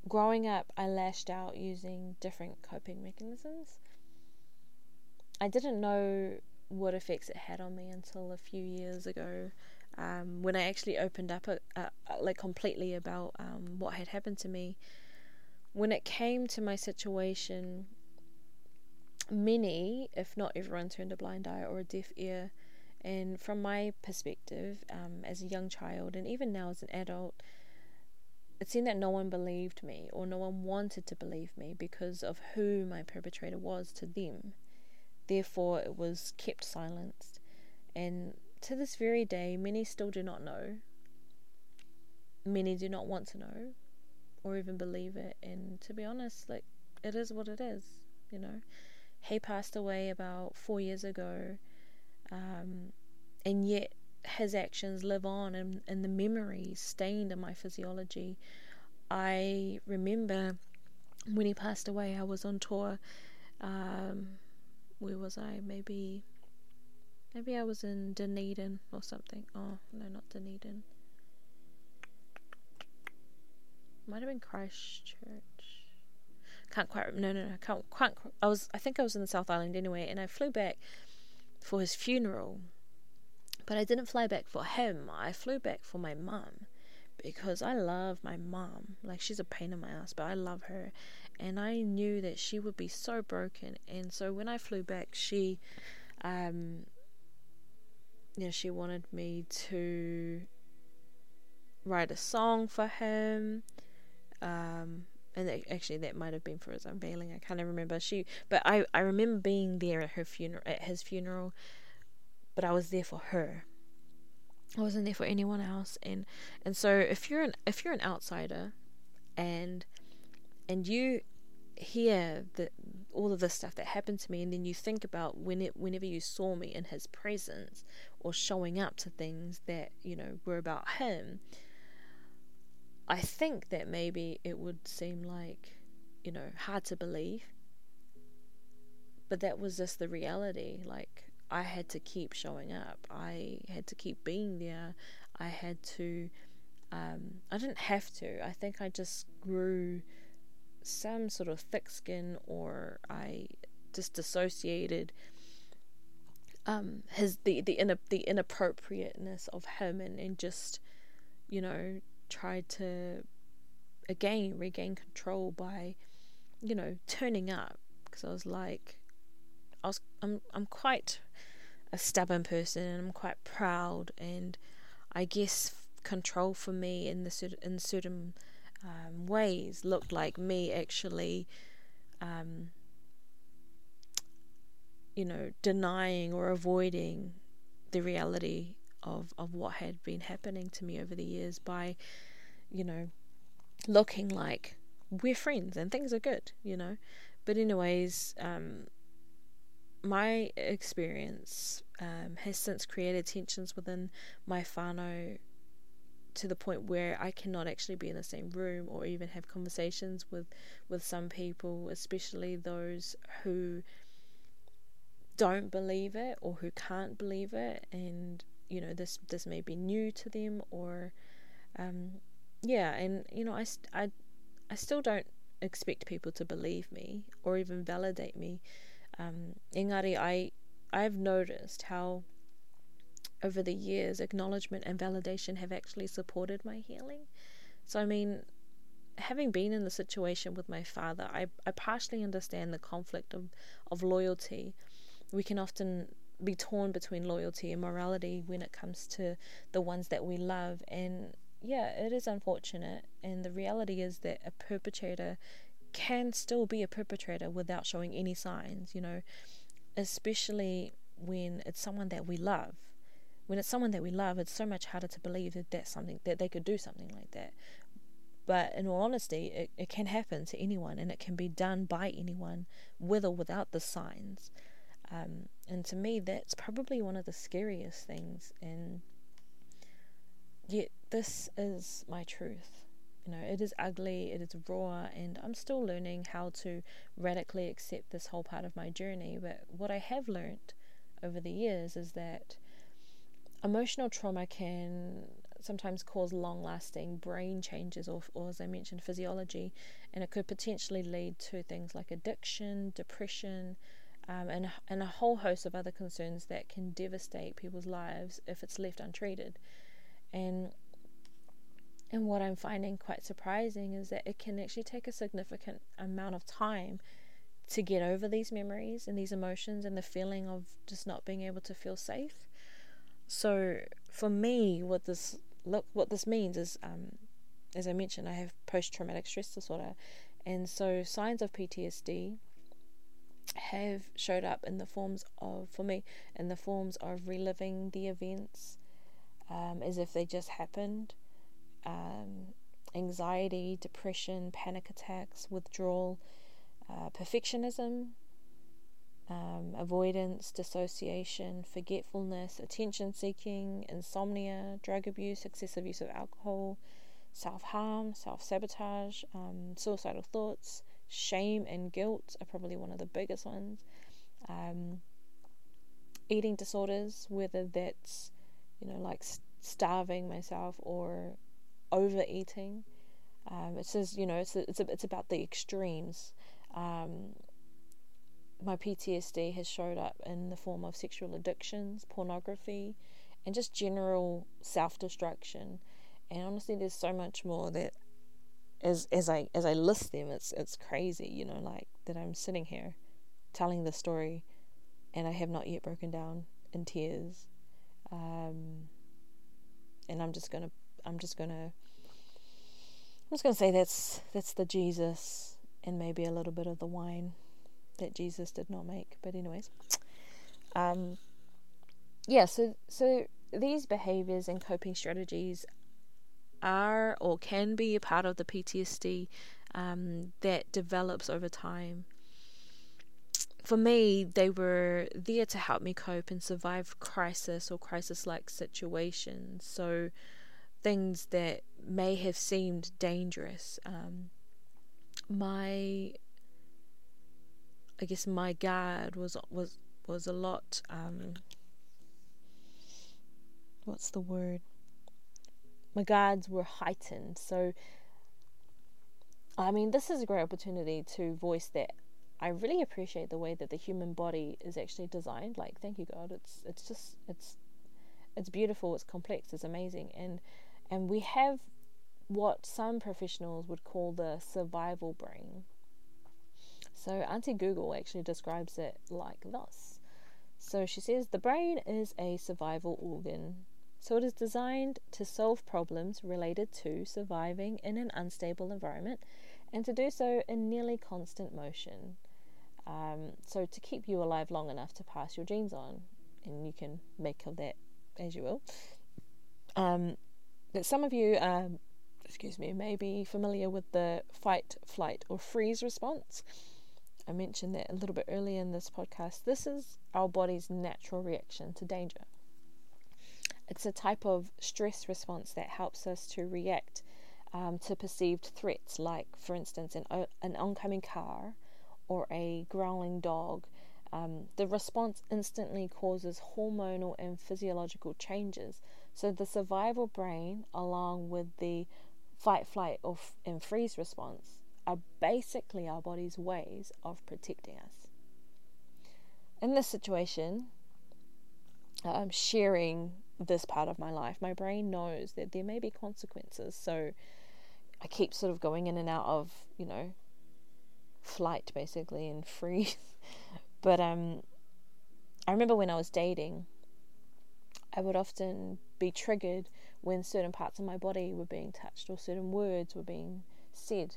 S1: growing up, I lashed out using different coping mechanisms. I didn't know what effects it had on me until a few years ago um, when I actually opened up a, a, like completely about um, what had happened to me. When it came to my situation, many, if not everyone, turned a blind eye or a deaf ear. And from my perspective, um, as a young child, and even now as an adult, it seemed that no one believed me or no one wanted to believe me because of who my perpetrator was to them. Therefore, it was kept silenced. And to this very day, many still do not know. Many do not want to know or even believe it. And to be honest, like, it is what it is, you know. He passed away about four years ago. Um, and yet his actions live on and, and the memories stained in my physiology. I remember when he passed away, I was on tour. Um, where was I? Maybe, maybe I was in Dunedin or something. Oh no, not Dunedin. Might have been Christchurch. Can't quite. No, no, no. Can't quite. I was. I think I was in the South Island anyway, and I flew back for his funeral but I didn't fly back for him. I flew back for my mum because I love my mom. Like she's a pain in my ass, but I love her. And I knew that she would be so broken. And so when I flew back, she um you know, she wanted me to write a song for him. Um and actually that might have been for his unveiling. I can't remember. She but I I remember being there at her funeral at his funeral but I was there for her. I wasn't there for anyone else and and so if you're an if you're an outsider and and you hear the all of this stuff that happened to me and then you think about when it whenever you saw me in his presence or showing up to things that you know were about him I think that maybe it would seem like you know hard to believe but that was just the reality like I had to keep showing up. I had to keep being there. I had to. Um, I didn't have to. I think I just grew some sort of thick skin, or I just dissociated um, his the the in, the inappropriateness of him, and and just you know tried to again regain control by you know turning up. Because I was like I was I'm I'm quite a stubborn person and I'm quite proud and I guess control for me in the in certain um, ways looked like me actually um, you know denying or avoiding the reality of of what had been happening to me over the years by you know looking like we're friends and things are good you know. But anyways um, my experience um, has since created tensions within my whānau to the point where I cannot actually be in the same room or even have conversations with, with some people, especially those who don't believe it or who can't believe it and you know this this may be new to them or um, yeah and you know I, I, I still don't expect people to believe me or even validate me. Um, engari, I I've noticed how over the years acknowledgement and validation have actually supported my healing. So I mean, having been in the situation with my father, I I partially understand the conflict of of loyalty. We can often be torn between loyalty and morality when it comes to the ones that we love and yeah, it is unfortunate and the reality is that a perpetrator can still be a perpetrator without showing any signs, you know, especially when it's someone that we love. When it's someone that we love, it's so much harder to believe that that's something that they could do something like that. But in all honesty, it, it can happen to anyone and it can be done by anyone with or without the signs. Um, and to me, that's probably one of the scariest things. And yet, this is my truth. You know, it is ugly, it is raw, and I'm still learning how to radically accept this whole part of my journey. But what I have learned over the years is that emotional trauma can sometimes cause long lasting brain changes, or, or as I mentioned, physiology, and it could potentially lead to things like addiction, depression, um, and, and a whole host of other concerns that can devastate people's lives if it's left untreated. And and what I'm finding quite surprising is that it can actually take a significant amount of time to get over these memories and these emotions and the feeling of just not being able to feel safe. So for me, what this look what this means is, um, as I mentioned, I have post traumatic stress disorder, and so signs of PTSD have showed up in the forms of for me in the forms of reliving the events um, as if they just happened. Um, anxiety, depression, panic attacks, withdrawal, uh, perfectionism, um, avoidance, dissociation, forgetfulness, attention seeking, insomnia, drug abuse, excessive use of alcohol, self harm, self sabotage, um, suicidal thoughts, shame and guilt are probably one of the biggest ones. Um, eating disorders, whether that's you know like starving myself or overeating. Um, it says you know it's it's it's about the extremes. Um, my PTSD has showed up in the form of sexual addictions, pornography, and just general self destruction. And honestly, there's so much more that as as I as I list them, it's it's crazy, you know, like that I'm sitting here telling the story, and I have not yet broken down in tears. Um, and I'm just gonna I'm just gonna I'm just gonna say that's that's the Jesus and maybe a little bit of the wine that Jesus did not make. But anyways, um, yeah. So so these behaviors and coping strategies are or can be a part of the PTSD um, that develops over time. For me, they were there to help me cope and survive crisis or crisis like situations. So, things that may have seemed dangerous. Um, my I guess my guard was was was a lot. Um, what's the word? My guards were heightened. So, I mean, this is a great opportunity to voice that. I really appreciate the way that the human body is actually designed. Like, thank you, God. It's it's just it's it's beautiful. It's complex. It's amazing. And and we have what some professionals would call the survival brain so Auntie Google actually describes it like thus. So she says the brain is a survival organ. So it is designed to solve problems related to surviving in an unstable environment and to do so in nearly constant motion. Um, so to keep you alive long enough to pass your genes on, and you can make of that as you will. Um, some of you, excuse me, may be familiar with the fight, flight, or freeze response. I mentioned that a little bit earlier in this podcast. This is our body's natural reaction to danger. It's a type of stress response that helps us to react um, to perceived threats, like, for instance, an, an oncoming car or a growling dog. Um, the response instantly causes hormonal and physiological changes. So, the survival brain, along with the fight, flight, or f- and freeze response, are basically our body's ways of protecting us. In this situation, I'm sharing this part of my life. My brain knows that there may be consequences, so I keep sort of going in and out of, you know, flight basically and freeze. but um I remember when I was dating, I would often be triggered when certain parts of my body were being touched or certain words were being said.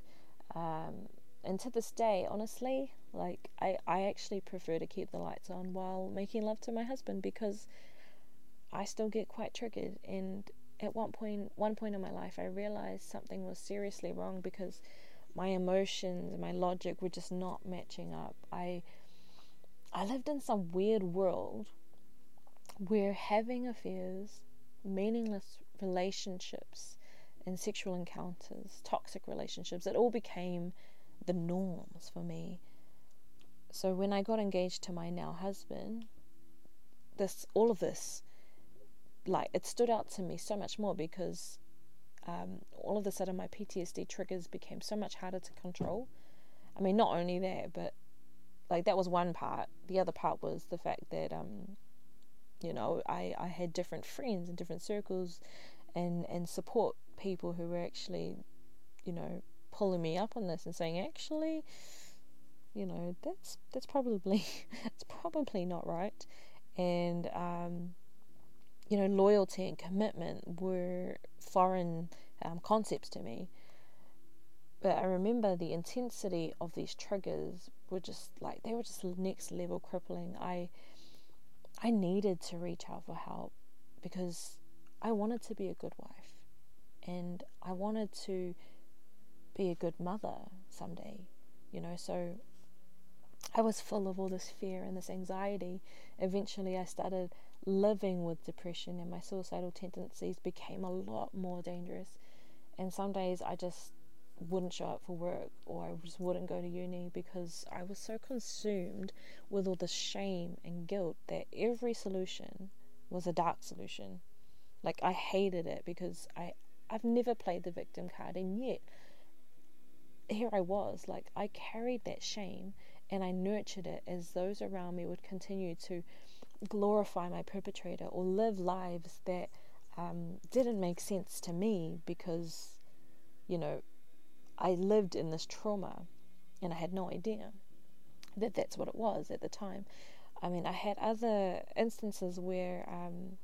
S1: Um, and to this day, honestly, like I, I actually prefer to keep the lights on while making love to my husband because I still get quite triggered. And at one point, one point in my life, I realized something was seriously wrong because my emotions, and my logic were just not matching up. I, I lived in some weird world where having affairs, meaningless relationships, and sexual encounters, toxic relationships, it all became the norms for me. So when I got engaged to my now husband, this all of this like it stood out to me so much more because um, all of a sudden my PTSD triggers became so much harder to control. I mean, not only that, but like that was one part. The other part was the fact that um, you know, I, I had different friends and different circles and, and support people who were actually, you know, pulling me up on this and saying, actually, you know, that's that's probably it's probably not right. And um, you know, loyalty and commitment were foreign um, concepts to me. But I remember the intensity of these triggers were just like they were just next level crippling. I I needed to reach out for help because I wanted to be a good wife and I wanted to be a good mother someday, you know. So I was full of all this fear and this anxiety. Eventually, I started living with depression, and my suicidal tendencies became a lot more dangerous. And some days I just wouldn't show up for work or I just wouldn't go to uni because I was so consumed with all the shame and guilt that every solution was a dark solution. Like I hated it because I I've never played the victim card and yet here I was like I carried that shame and I nurtured it as those around me would continue to glorify my perpetrator or live lives that um, didn't make sense to me because you know I lived in this trauma and I had no idea that that's what it was at the time. I mean, I had other instances where um,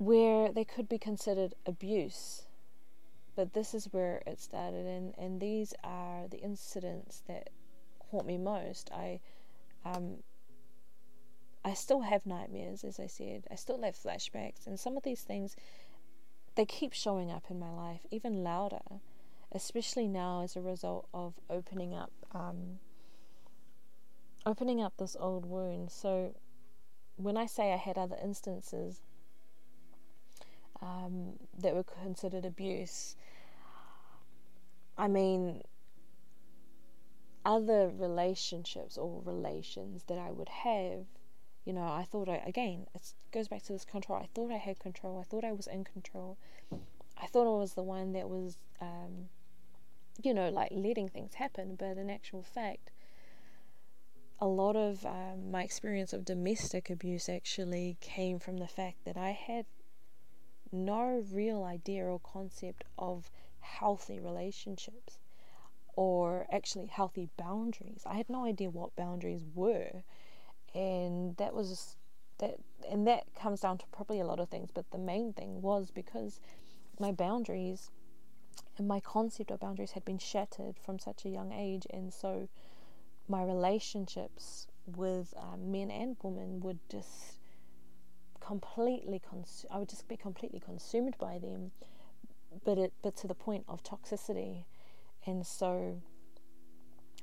S1: where they could be considered abuse, but this is where it started, and and these are the incidents that haunt me most. I um, I still have nightmares, as I said. I still have flashbacks, and some of these things they keep showing up in my life, even louder, especially now as a result of opening up, um, opening up this old wound. So, when I say I had other instances um, that were considered abuse, I mean other relationships or relations that I would have you know, I thought I again it goes back to this control. I thought I had control. I thought I was in control. I thought I was the one that was, um, you know, like letting things happen. But in actual fact, a lot of um, my experience of domestic abuse actually came from the fact that I had no real idea or concept of healthy relationships or actually healthy boundaries. I had no idea what boundaries were and that was that and that comes down to probably a lot of things but the main thing was because my boundaries and my concept of boundaries had been shattered from such a young age and so my relationships with um, men and women would just completely cons- I would just be completely consumed by them but it but to the point of toxicity and so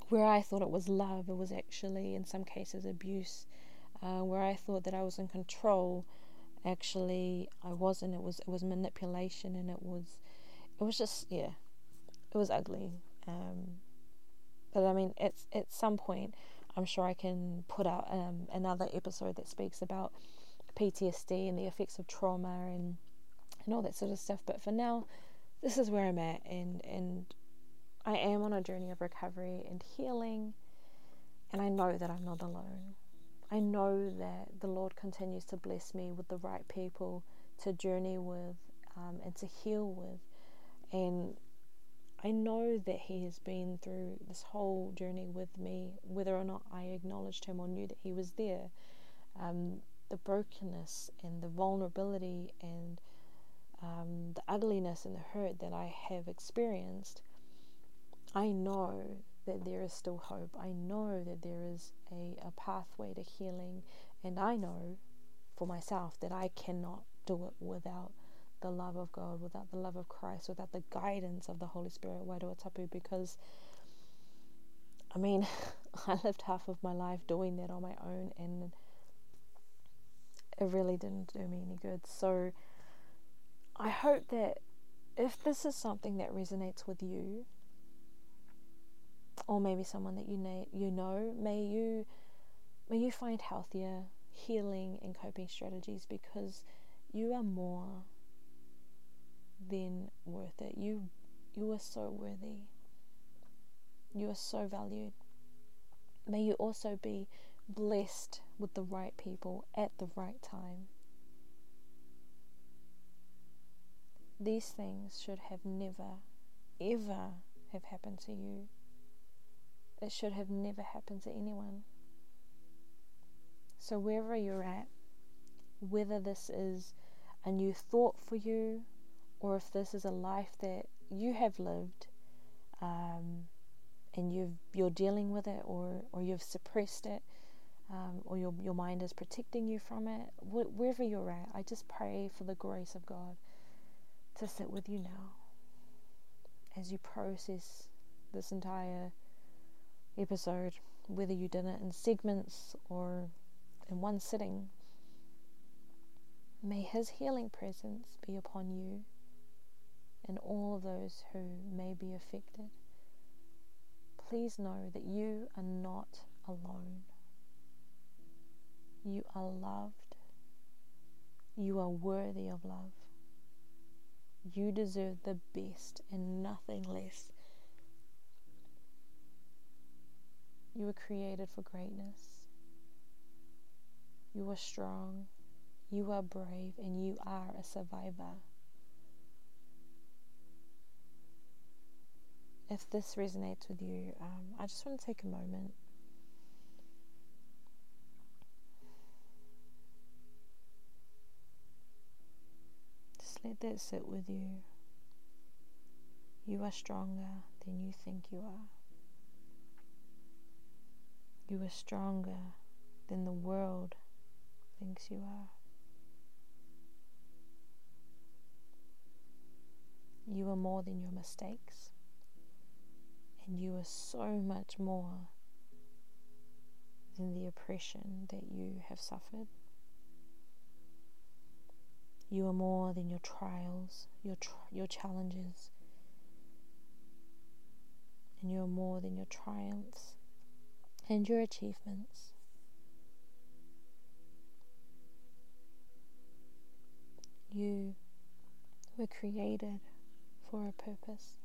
S1: where I thought it was love, it was actually in some cases abuse. Uh, where I thought that I was in control, actually I wasn't. It was it was manipulation, and it was it was just yeah, it was ugly. Um, but I mean, it's at some point, I'm sure I can put out um, another episode that speaks about PTSD and the effects of trauma and and all that sort of stuff. But for now, this is where I'm at, and and I am on a journey of recovery and healing, and I know that I'm not alone. I know that the Lord continues to bless me with the right people to journey with um, and to heal with. And I know that He has been through this whole journey with me, whether or not I acknowledged Him or knew that He was there. Um, the brokenness and the vulnerability and um, the ugliness and the hurt that I have experienced I know that there is still hope. I know that there is a, a pathway to healing. And I know for myself that I cannot do it without the love of God, without the love of Christ, without the guidance of the Holy Spirit, Wairua because I mean, I lived half of my life doing that on my own and it really didn't do me any good. So I hope that if this is something that resonates with you, or maybe someone that you know, you know, may you may you find healthier, healing and coping strategies because you are more than worth it. You you are so worthy. You are so valued. May you also be blessed with the right people at the right time. These things should have never, ever have happened to you. It should have never happened to anyone. So, wherever you're at, whether this is a new thought for you or if this is a life that you have lived um, and you've, you're dealing with it or, or you've suppressed it um, or your, your mind is protecting you from it, wh- wherever you're at, I just pray for the grace of God to sit with you now as you process this entire episode, whether you did it in segments or in one sitting. May His healing presence be upon you and all of those who may be affected. Please know that you are not alone. You are loved. You are worthy of love. You deserve the best and nothing less. You were created for greatness. You are strong. You are brave and you are a survivor. If this resonates with you, um, I just want to take a moment. Just let that sit with you. You are stronger than you think you are. You are stronger than the world thinks you are. You are more than your mistakes. And you are so much more than the oppression that you have suffered. You are more than your trials, your your challenges, and you are more than your triumphs and your achievements. You were created for a purpose.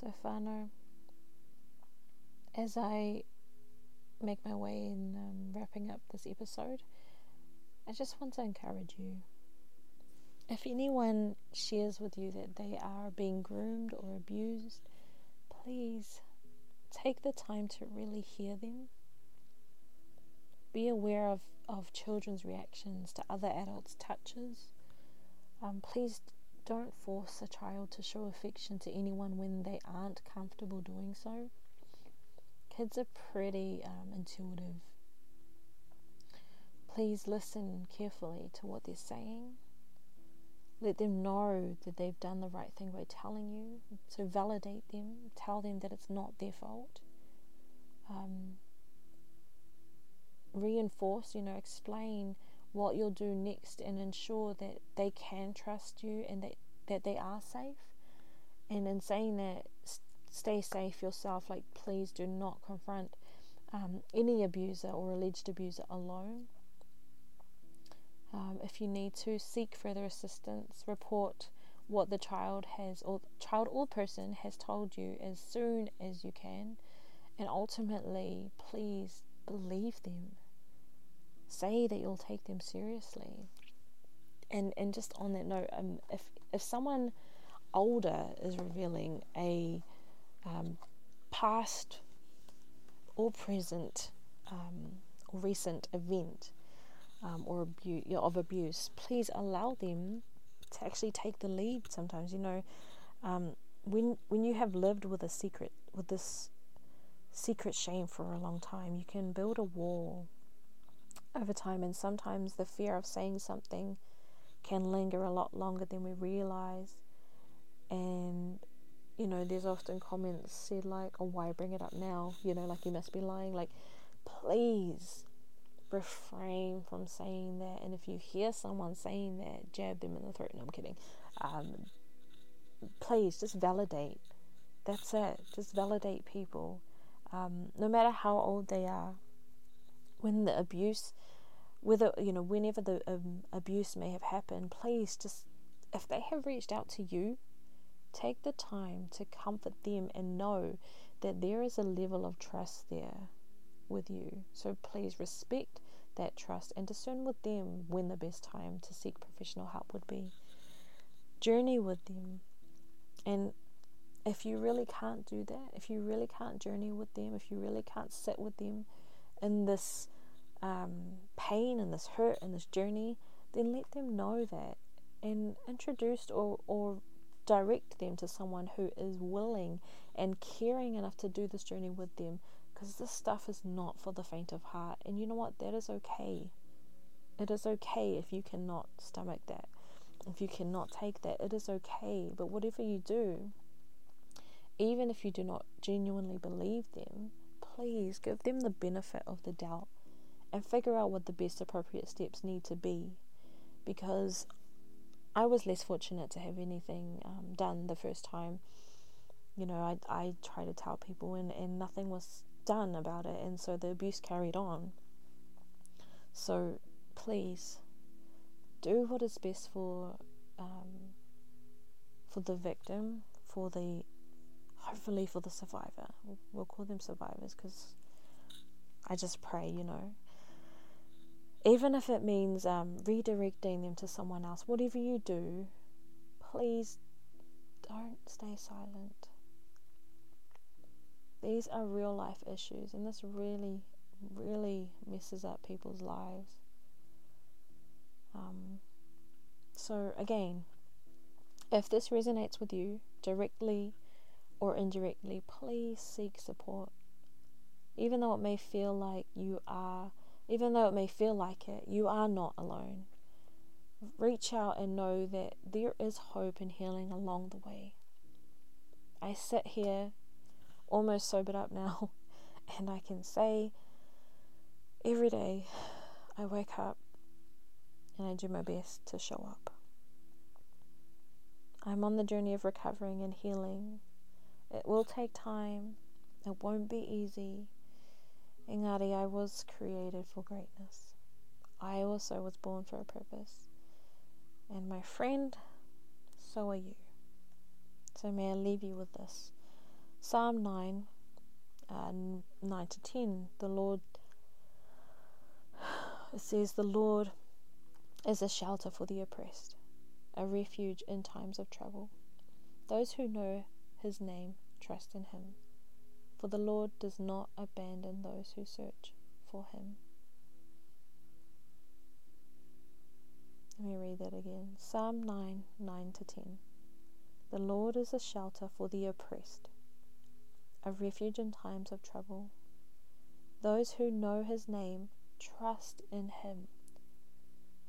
S1: So, Fano, as I make my way in um, wrapping up this episode, I just want to encourage you. If anyone shares with you that they are being groomed or abused, please take the time to really hear them. Be aware of, of children's reactions to other adults' touches. Um, please don't force a child to show affection to anyone when they aren't comfortable doing so. Kids are pretty um, intuitive. Please listen carefully to what they're saying. Let them know that they've done the right thing by telling you. So validate them. Tell them that it's not their fault. Um, reinforce, you know, explain what you'll do next and ensure that they can trust you and that, that they are safe. And in saying that, stay safe yourself. Like, please do not confront um, any abuser or alleged abuser alone. Um, if you need to, seek further assistance. Report what the child has, or child or person has told you as soon as you can, and ultimately, please believe them. Say that you'll take them seriously. And and just on that note, um, if if someone older is revealing a um, past or present um, or recent event um, or abuse, you know, of abuse, please allow them to actually take the lead. Sometimes, you know, um, when when you have lived with a secret, with this secret shame for a long time, you can build a wall over time, and sometimes the fear of saying something can linger a lot longer than we realize. And you know, there's often comments said like, "Oh, why bring it up now?" You know, like you must be lying. Like, please refrain from saying that. And if you hear someone saying that, jab them in the throat. No, I'm kidding. Um, please just validate. That's it. Just validate people. Um, no matter how old they are. When the abuse, whether, you know, whenever the um, abuse may have happened, please just, if they have reached out to you, take the time to comfort them and know that there is a level of trust there with you. So please respect that trust and discern with them when the best time to seek professional help would be. Journey with them. And if you really can't do that, if you really can't journey with them, if you really can't sit with them in this um, pain and this hurt and this journey, then let them know that and introduce or, or direct them to someone who is willing and caring enough to do this journey with them because this stuff is not for the faint of heart. And you know what? That is okay. It is okay if you cannot stomach that, if you cannot take that. It is okay. But whatever you do, even if you do not genuinely believe them, please give them the benefit of the doubt and figure out what the best appropriate steps need to be. Because I was less fortunate to have anything um, done the first time. You know, I I tried to tell people and, and nothing was done about it, and so the abuse carried on. So please do what is best for um, for the victim, for the hopefully for the survivor. We'll, we'll call them survivors because I just pray, you know, even if it means um, redirecting them to someone else, whatever you do, please don't stay silent. These are real life issues, and this really, really messes up people's lives. Um, so, again, if this resonates with you directly or indirectly, please seek support. Even though it may feel like you are even though it may feel like it, you are not alone. Reach out and know that there is hope and healing along the way. I sit here almost sobered up now, and I can say every day I wake up and I do my best to show up. I'm on the journey of recovering and healing. It will take time, it won't be easy, Engari, I was created for greatness. I also was born for a purpose. And my friend, so are you. So may I leave you with this. Psalm 9, uh, 9 to 10, the Lord, it says, The Lord is a shelter for the oppressed, a refuge in times of trouble. Those who know his name trust in him for the Lord does not abandon those who search for him. Let me read that again. Psalm 9 9 to 10. The Lord is a shelter for the oppressed, a refuge in times of trouble. Those who know his name trust in him,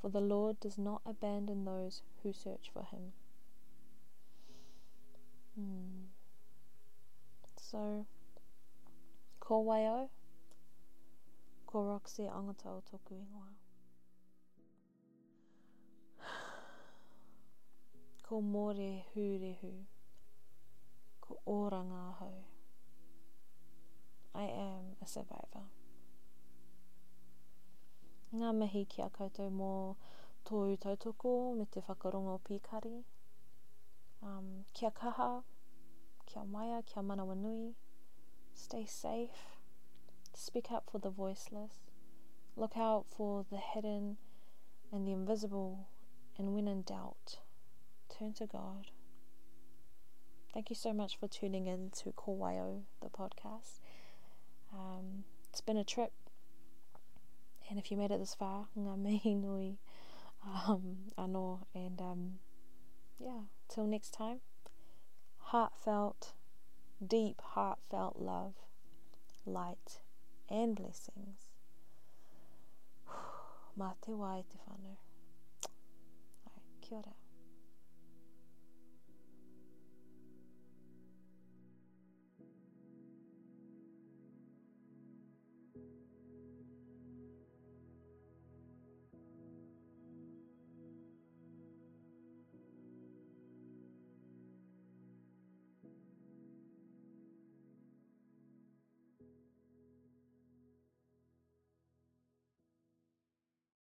S1: for the Lord does not abandon those who search for him. Hmm. So, Ko Waio, ko Roxy Angata o tōku ingoa. Ko more hurehu, ko oranga hau. I am a survivor. Ngā mihi ki a koutou mō tō tautoko me te whakarongo pīkari. Um, kia kaha, kia maia, kia manawa nui. Stay safe. Speak up for the voiceless. Look out for the hidden and the invisible. And when in doubt, turn to God. Thank you so much for tuning in to Ko wai au, the podcast. Um, it's been a trip. And if you made it this far, ngā mihi nui um, anō. And um, yeah, till next time, heartfelt deep, heartfelt love, light, and blessings. Mā te wai te whanu. Ai, kia ora.